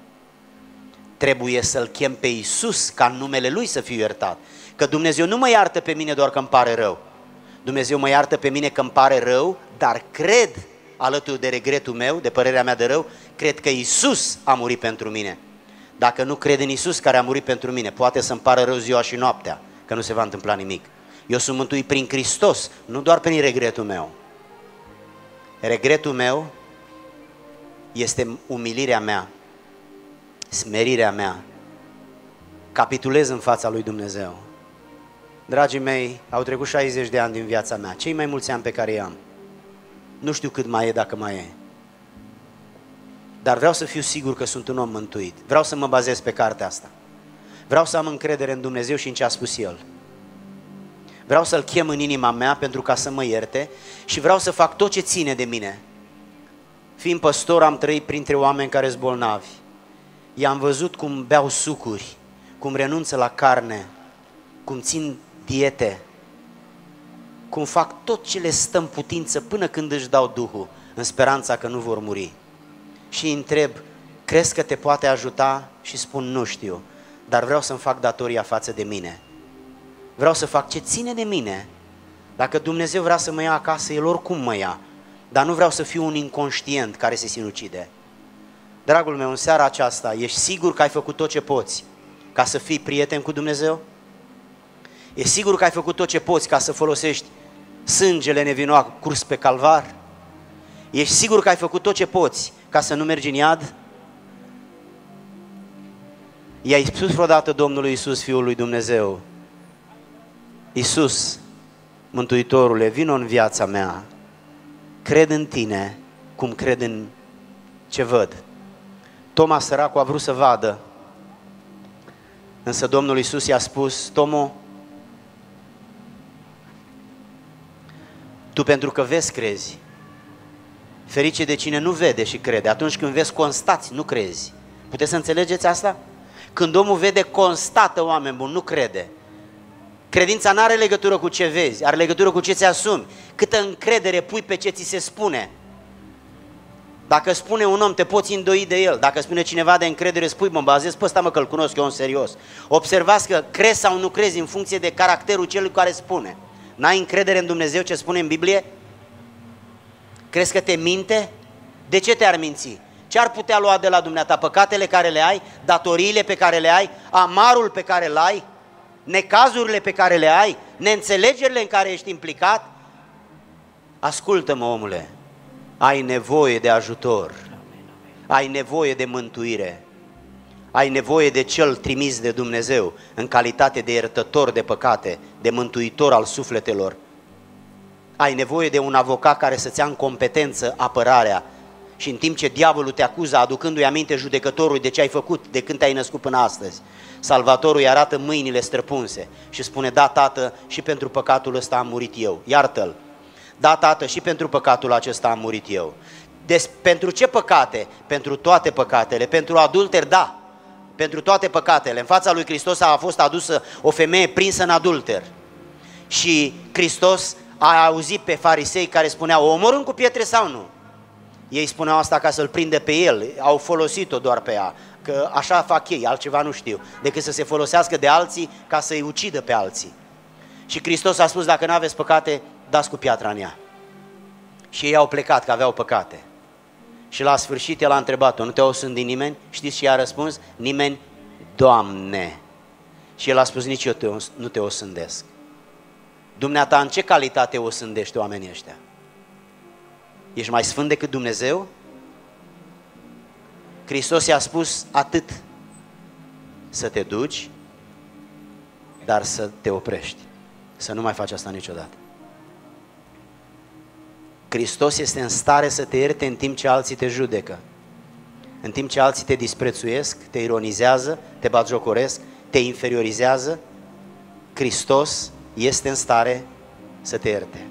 Trebuie să-L chem pe Isus ca în numele Lui să fiu iertat. Că Dumnezeu nu mă iartă pe mine doar că îmi pare rău. Dumnezeu mă iartă pe mine că îmi pare rău, dar cred, alături de regretul meu, de părerea mea de rău, cred că Isus a murit pentru mine. Dacă nu cred în Isus care a murit pentru mine, poate să-mi pară rău ziua și noaptea, că nu se va întâmpla nimic. Eu sunt mântuit prin Hristos, nu doar prin regretul meu. Regretul meu este umilirea mea, smerirea mea. Capitulez în fața lui Dumnezeu. Dragii mei, au trecut 60 de ani din viața mea, cei mai mulți ani pe care i-am. Nu știu cât mai e, dacă mai e. Dar vreau să fiu sigur că sunt un om mântuit. Vreau să mă bazez pe cartea asta. Vreau să am încredere în Dumnezeu și în ce a spus El. Vreau să-L chem în inima mea pentru ca să mă ierte și vreau să fac tot ce ține de mine. Fiind păstor, am trăit printre oameni care sunt bolnavi. I-am văzut cum beau sucuri, cum renunță la carne, cum țin diete, cum fac tot ce le stă în putință până când își dau Duhul, în speranța că nu vor muri. Și îi întreb, crezi că te poate ajuta? Și spun, nu știu, dar vreau să-mi fac datoria față de mine. Vreau să fac ce ține de mine. Dacă Dumnezeu vrea să mă ia acasă, El oricum mă ia. Dar nu vreau să fiu un inconștient care se sinucide. Dragul meu, în seara aceasta, ești sigur că ai făcut tot ce poți ca să fii prieten cu Dumnezeu? E sigur că ai făcut tot ce poți ca să folosești sângele nevinovat curs pe calvar? Ești sigur că ai făcut tot ce poți ca să nu mergi în iad? I-ai spus vreodată Domnului Isus, Fiul lui Dumnezeu, Isus, Mântuitorule, vino în viața mea, cred în tine cum cred în ce văd. Toma săracul a vrut să vadă, însă Domnul Isus i-a spus, Tomo, tu pentru că vezi crezi, ferice de cine nu vede și crede. Atunci când vezi, constați, nu crezi. Puteți să înțelegeți asta? Când omul vede, constată oameni buni, nu crede. Credința nu are legătură cu ce vezi, are legătură cu ce ți asumi. Câtă încredere pui pe ce ți se spune. Dacă spune un om, te poți îndoi de el. Dacă spune cineva de încredere, spui, mă bazez pe ăsta, mă, că-l cunosc eu în serios. Observați că crezi sau nu crezi în funcție de caracterul celui care spune. N-ai încredere în Dumnezeu ce spune în Biblie? Crezi că te minte? De ce te-ar minți? Ce ar putea lua de la dumneata? Păcatele care le ai, datoriile pe care le ai, amarul pe care le ai, necazurile pe care le ai, neînțelegerile în care ești implicat? Ascultă-mă, omule, ai nevoie de ajutor, ai nevoie de mântuire, ai nevoie de cel trimis de Dumnezeu în calitate de iertător de păcate, de mântuitor al sufletelor. Ai nevoie de un avocat care să-ți ia în competență apărarea și în timp ce diavolul te acuză aducându-i aminte judecătorului de ce ai făcut de când te-ai născut până astăzi, Salvatorul îi arată mâinile străpunse și spune, da, tată, și pentru păcatul ăsta am murit eu, iartă-l. Da, tată, și pentru păcatul acesta am murit eu. Des, pentru ce păcate? Pentru toate păcatele. Pentru adulter, da. Pentru toate păcatele. În fața lui Hristos a fost adusă o femeie prinsă în adulter. Și Hristos a auzit pe farisei care spuneau, o omorâm cu pietre sau nu? Ei spuneau asta ca să-l prinde pe el, au folosit-o doar pe ea, că așa fac ei, altceva nu știu, decât să se folosească de alții ca să-i ucidă pe alții. Și Hristos a spus, dacă nu aveți păcate, dați cu piatra în ea. Și ei au plecat, că aveau păcate. Și la sfârșit el a întrebat-o, nu te osândi nimeni? Știți ce a răspuns? Nimeni, Doamne. Și el a spus, nici eu te, nu te osândesc. Dumneata, în ce calitate o sândești oamenii ăștia? Ești mai sfânt decât Dumnezeu? Hristos i-a spus atât, să te duci, dar să te oprești, să nu mai faci asta niciodată. Hristos este în stare să te ierte în timp ce alții te judecă. În timp ce alții te disprețuiesc, te ironizează, te batjocoresc, te inferiorizează, Hristos este în stare să te ierte.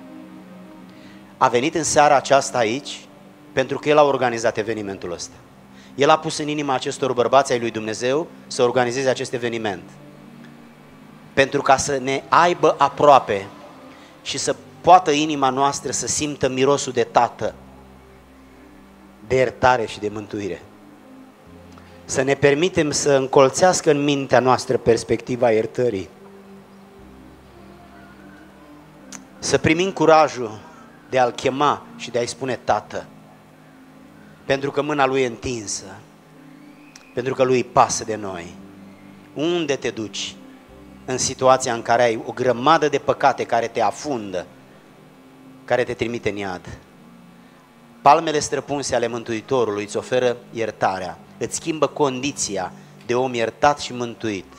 A venit în seara aceasta aici pentru că El a organizat evenimentul ăsta. El a pus în inima acestor bărbați ai lui Dumnezeu să organizeze acest eveniment. Pentru ca să ne aibă aproape și să poată inima noastră să simtă mirosul de tată, de iertare și de mântuire. Să ne permitem să încolțească în mintea noastră perspectiva iertării. Să primim curajul de a-L chema și de a-i spune Tată. Pentru că mâna Lui e întinsă. Pentru că Lui îi pasă de noi. Unde te duci în situația în care ai o grămadă de păcate care te afundă, care te trimite în iad? Palmele străpunse ale Mântuitorului îți oferă iertarea, îți schimbă condiția de om iertat și mântuit.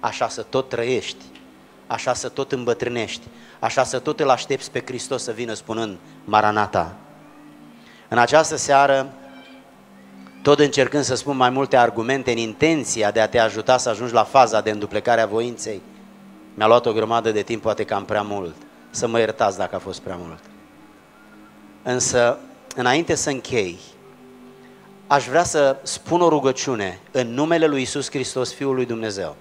Așa să tot trăiești, așa să tot îmbătrânești, așa să tot îl aștepți pe Hristos să vină spunând Maranata. În această seară, tot încercând să spun mai multe argumente în intenția de a te ajuta să ajungi la faza de înduplecare a voinței, mi-a luat o grămadă de timp, poate cam prea mult. Să mă iertați dacă a fost prea mult. Însă, înainte să închei, aș vrea să spun o rugăciune în numele lui Isus Hristos, Fiul lui Dumnezeu,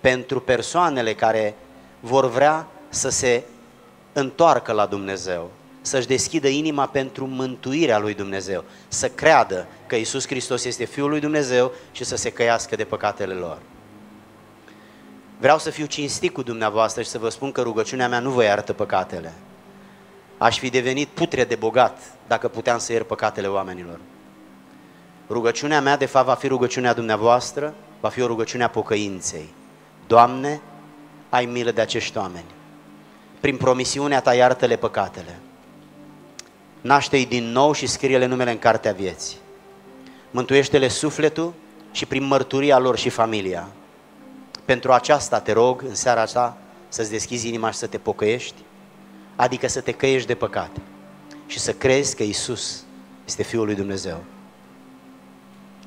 pentru persoanele care vor vrea să se întoarcă la Dumnezeu, să-și deschidă inima pentru mântuirea lui Dumnezeu, să creadă că Isus Hristos este Fiul lui Dumnezeu și să se căiască de păcatele lor. Vreau să fiu cinstit cu dumneavoastră și să vă spun că rugăciunea mea nu vă iartă păcatele. Aș fi devenit putre de bogat dacă puteam să iert păcatele oamenilor. Rugăciunea mea, de fapt, va fi rugăciunea dumneavoastră, va fi o rugăciune a pocăinței. Doamne, ai milă de acești oameni. Prin promisiunea ta iartă-le păcatele. Naște-i din nou și scrie-le numele în cartea vieții. Mântuiește-le sufletul și prin mărturia lor și familia. Pentru aceasta te rog în seara asta să-ți deschizi inima și să te pocăiești, adică să te căiești de păcate și să crezi că Isus este Fiul lui Dumnezeu.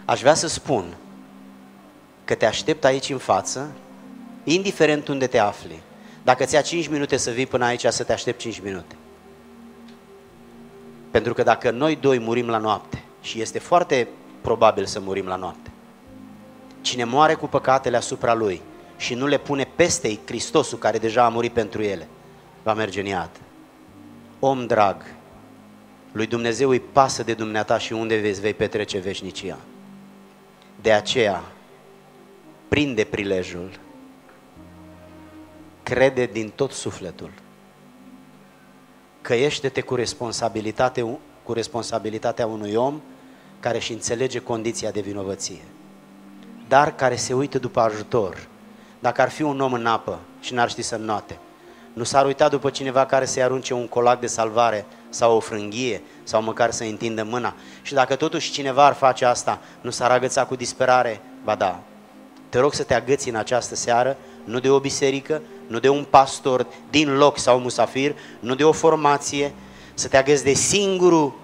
Aș vrea să spun că te aștept aici în față, indiferent unde te afli. Dacă ți-a 5 minute să vii până aici, să te aștept 5 minute. Pentru că dacă noi doi murim la noapte, și este foarte probabil să murim la noapte, cine moare cu păcatele asupra lui și nu le pune peste Hristosul care deja a murit pentru ele, va merge în iad. Om drag, lui Dumnezeu îi pasă de dumneata și unde vezi vei petrece veșnicia. De aceea, prinde prilejul, crede din tot sufletul, căiește-te cu responsabilitate, cu responsabilitatea unui om care își înțelege condiția de vinovăție, dar care se uită după ajutor. Dacă ar fi un om în apă și n-ar ști să noate, nu s-ar uita după cineva care să-i arunce un colac de salvare sau o frânghie sau măcar să întindă mâna. Și dacă totuși cineva ar face asta, nu s-ar agăța cu disperare? Ba da. Te rog să te agăți în această seară, nu de o biserică, nu de un pastor din loc sau musafir, nu de o formație, să te agăți de singurul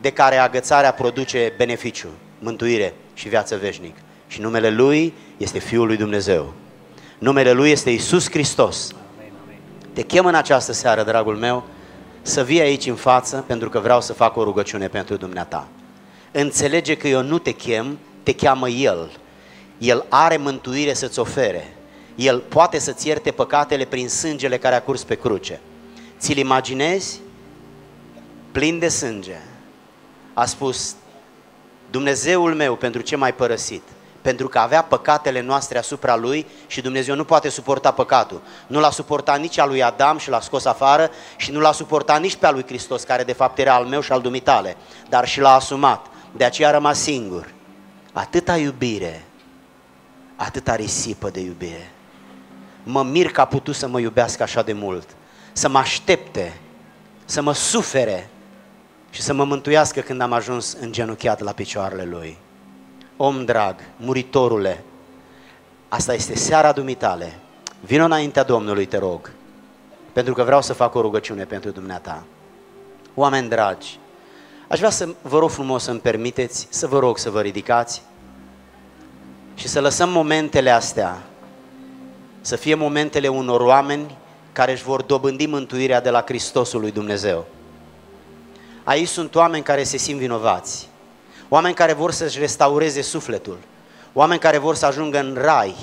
de care agățarea produce beneficiu, mântuire și viață veșnic. Și numele Lui este Fiul lui Dumnezeu. Numele Lui este Isus Hristos. Te chem în această seară, dragul meu, să vii aici în față pentru că vreau să fac o rugăciune pentru dumneata. Înțelege că eu nu te chem, te cheamă El. El are mântuire să-ți ofere. El poate să-ți ierte păcatele prin sângele care a curs pe cruce. Ți-l imaginezi? Plin de sânge. A spus, Dumnezeul meu, pentru ce m-ai părăsit? Pentru că avea păcatele noastre asupra lui și Dumnezeu nu poate suporta păcatul. Nu l-a suportat nici a lui Adam și l-a scos afară și nu l-a suportat nici pe a lui Hristos, care de fapt era al meu și al dumitale, dar și l-a asumat. De aceea a rămas singur. Atâta iubire, atâta risipă de iubire. Mă mir că a putut să mă iubească așa de mult, să mă aștepte, să mă sufere și să mă mântuiască când am ajuns îngenuchiat la picioarele Lui. Om drag, muritorule, asta este seara dumitale. Vino înaintea Domnului, te rog, pentru că vreau să fac o rugăciune pentru dumneata. Oameni dragi, Aș vrea să vă rog frumos să-mi permiteți, să vă rog să vă ridicați și să lăsăm momentele astea să fie momentele unor oameni care își vor dobândi mântuirea de la Hristosul lui Dumnezeu. Aici sunt oameni care se simt vinovați, oameni care vor să-și restaureze sufletul, oameni care vor să ajungă în rai,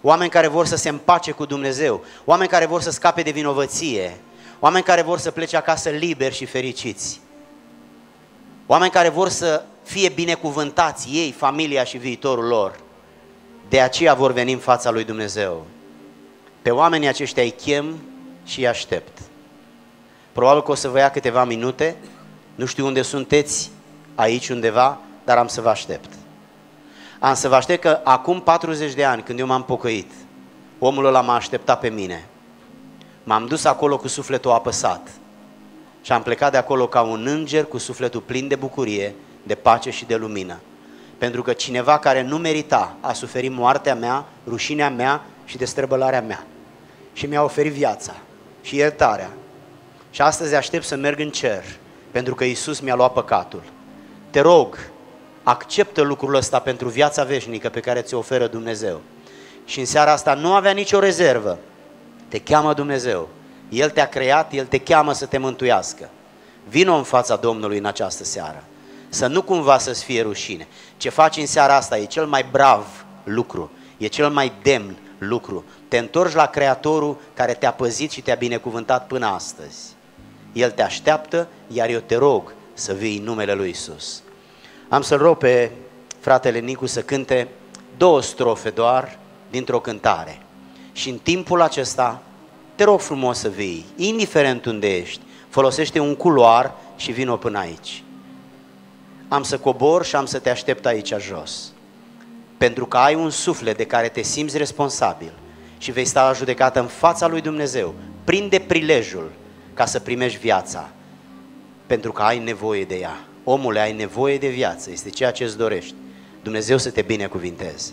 oameni care vor să se împace cu Dumnezeu, oameni care vor să scape de vinovăție, oameni care vor să plece acasă liberi și fericiți, oameni care vor să fie binecuvântați ei, familia și viitorul lor. De aceea vor veni în fața lui Dumnezeu. Pe oamenii aceștia îi chem și îi aștept. Probabil că o să vă ia câteva minute, nu știu unde sunteți, aici undeva, dar am să vă aștept. Am să vă aștept că acum 40 de ani, când eu m-am pocăit, omul ăla m-a așteptat pe mine. M-am dus acolo cu sufletul apăsat și am plecat de acolo ca un înger cu sufletul plin de bucurie, de pace și de lumină. Pentru că cineva care nu merita a suferit moartea mea, rușinea mea și destrăbălarea mea. Și mi-a oferit viața și iertarea. Și astăzi aștept să merg în cer, pentru că Isus mi-a luat păcatul. Te rog, acceptă lucrul ăsta pentru viața veșnică pe care ți-o oferă Dumnezeu. Și în seara asta nu avea nicio rezervă. Te cheamă Dumnezeu. El te-a creat, El te cheamă să te mântuiască. Vino în fața Domnului în această seară. Să nu cumva să-ți fie rușine. Ce faci în seara asta e cel mai brav lucru, e cel mai demn lucru. Te întorci la Creatorul care te-a păzit și te-a binecuvântat până astăzi. El te așteaptă, iar eu te rog să vii în numele Lui Isus. Am să-l rog pe fratele Nicu să cânte două strofe doar dintr-o cântare. Și în timpul acesta te rog frumos să vii, indiferent unde ești, folosește un culoar și vino până aici. Am să cobor și am să te aștept aici jos pentru că ai un suflet de care te simți responsabil și vei sta la judecată în fața lui Dumnezeu, prinde prilejul ca să primești viața, pentru că ai nevoie de ea. Omule, ai nevoie de viață, este ceea ce îți dorești. Dumnezeu să te binecuvinteze.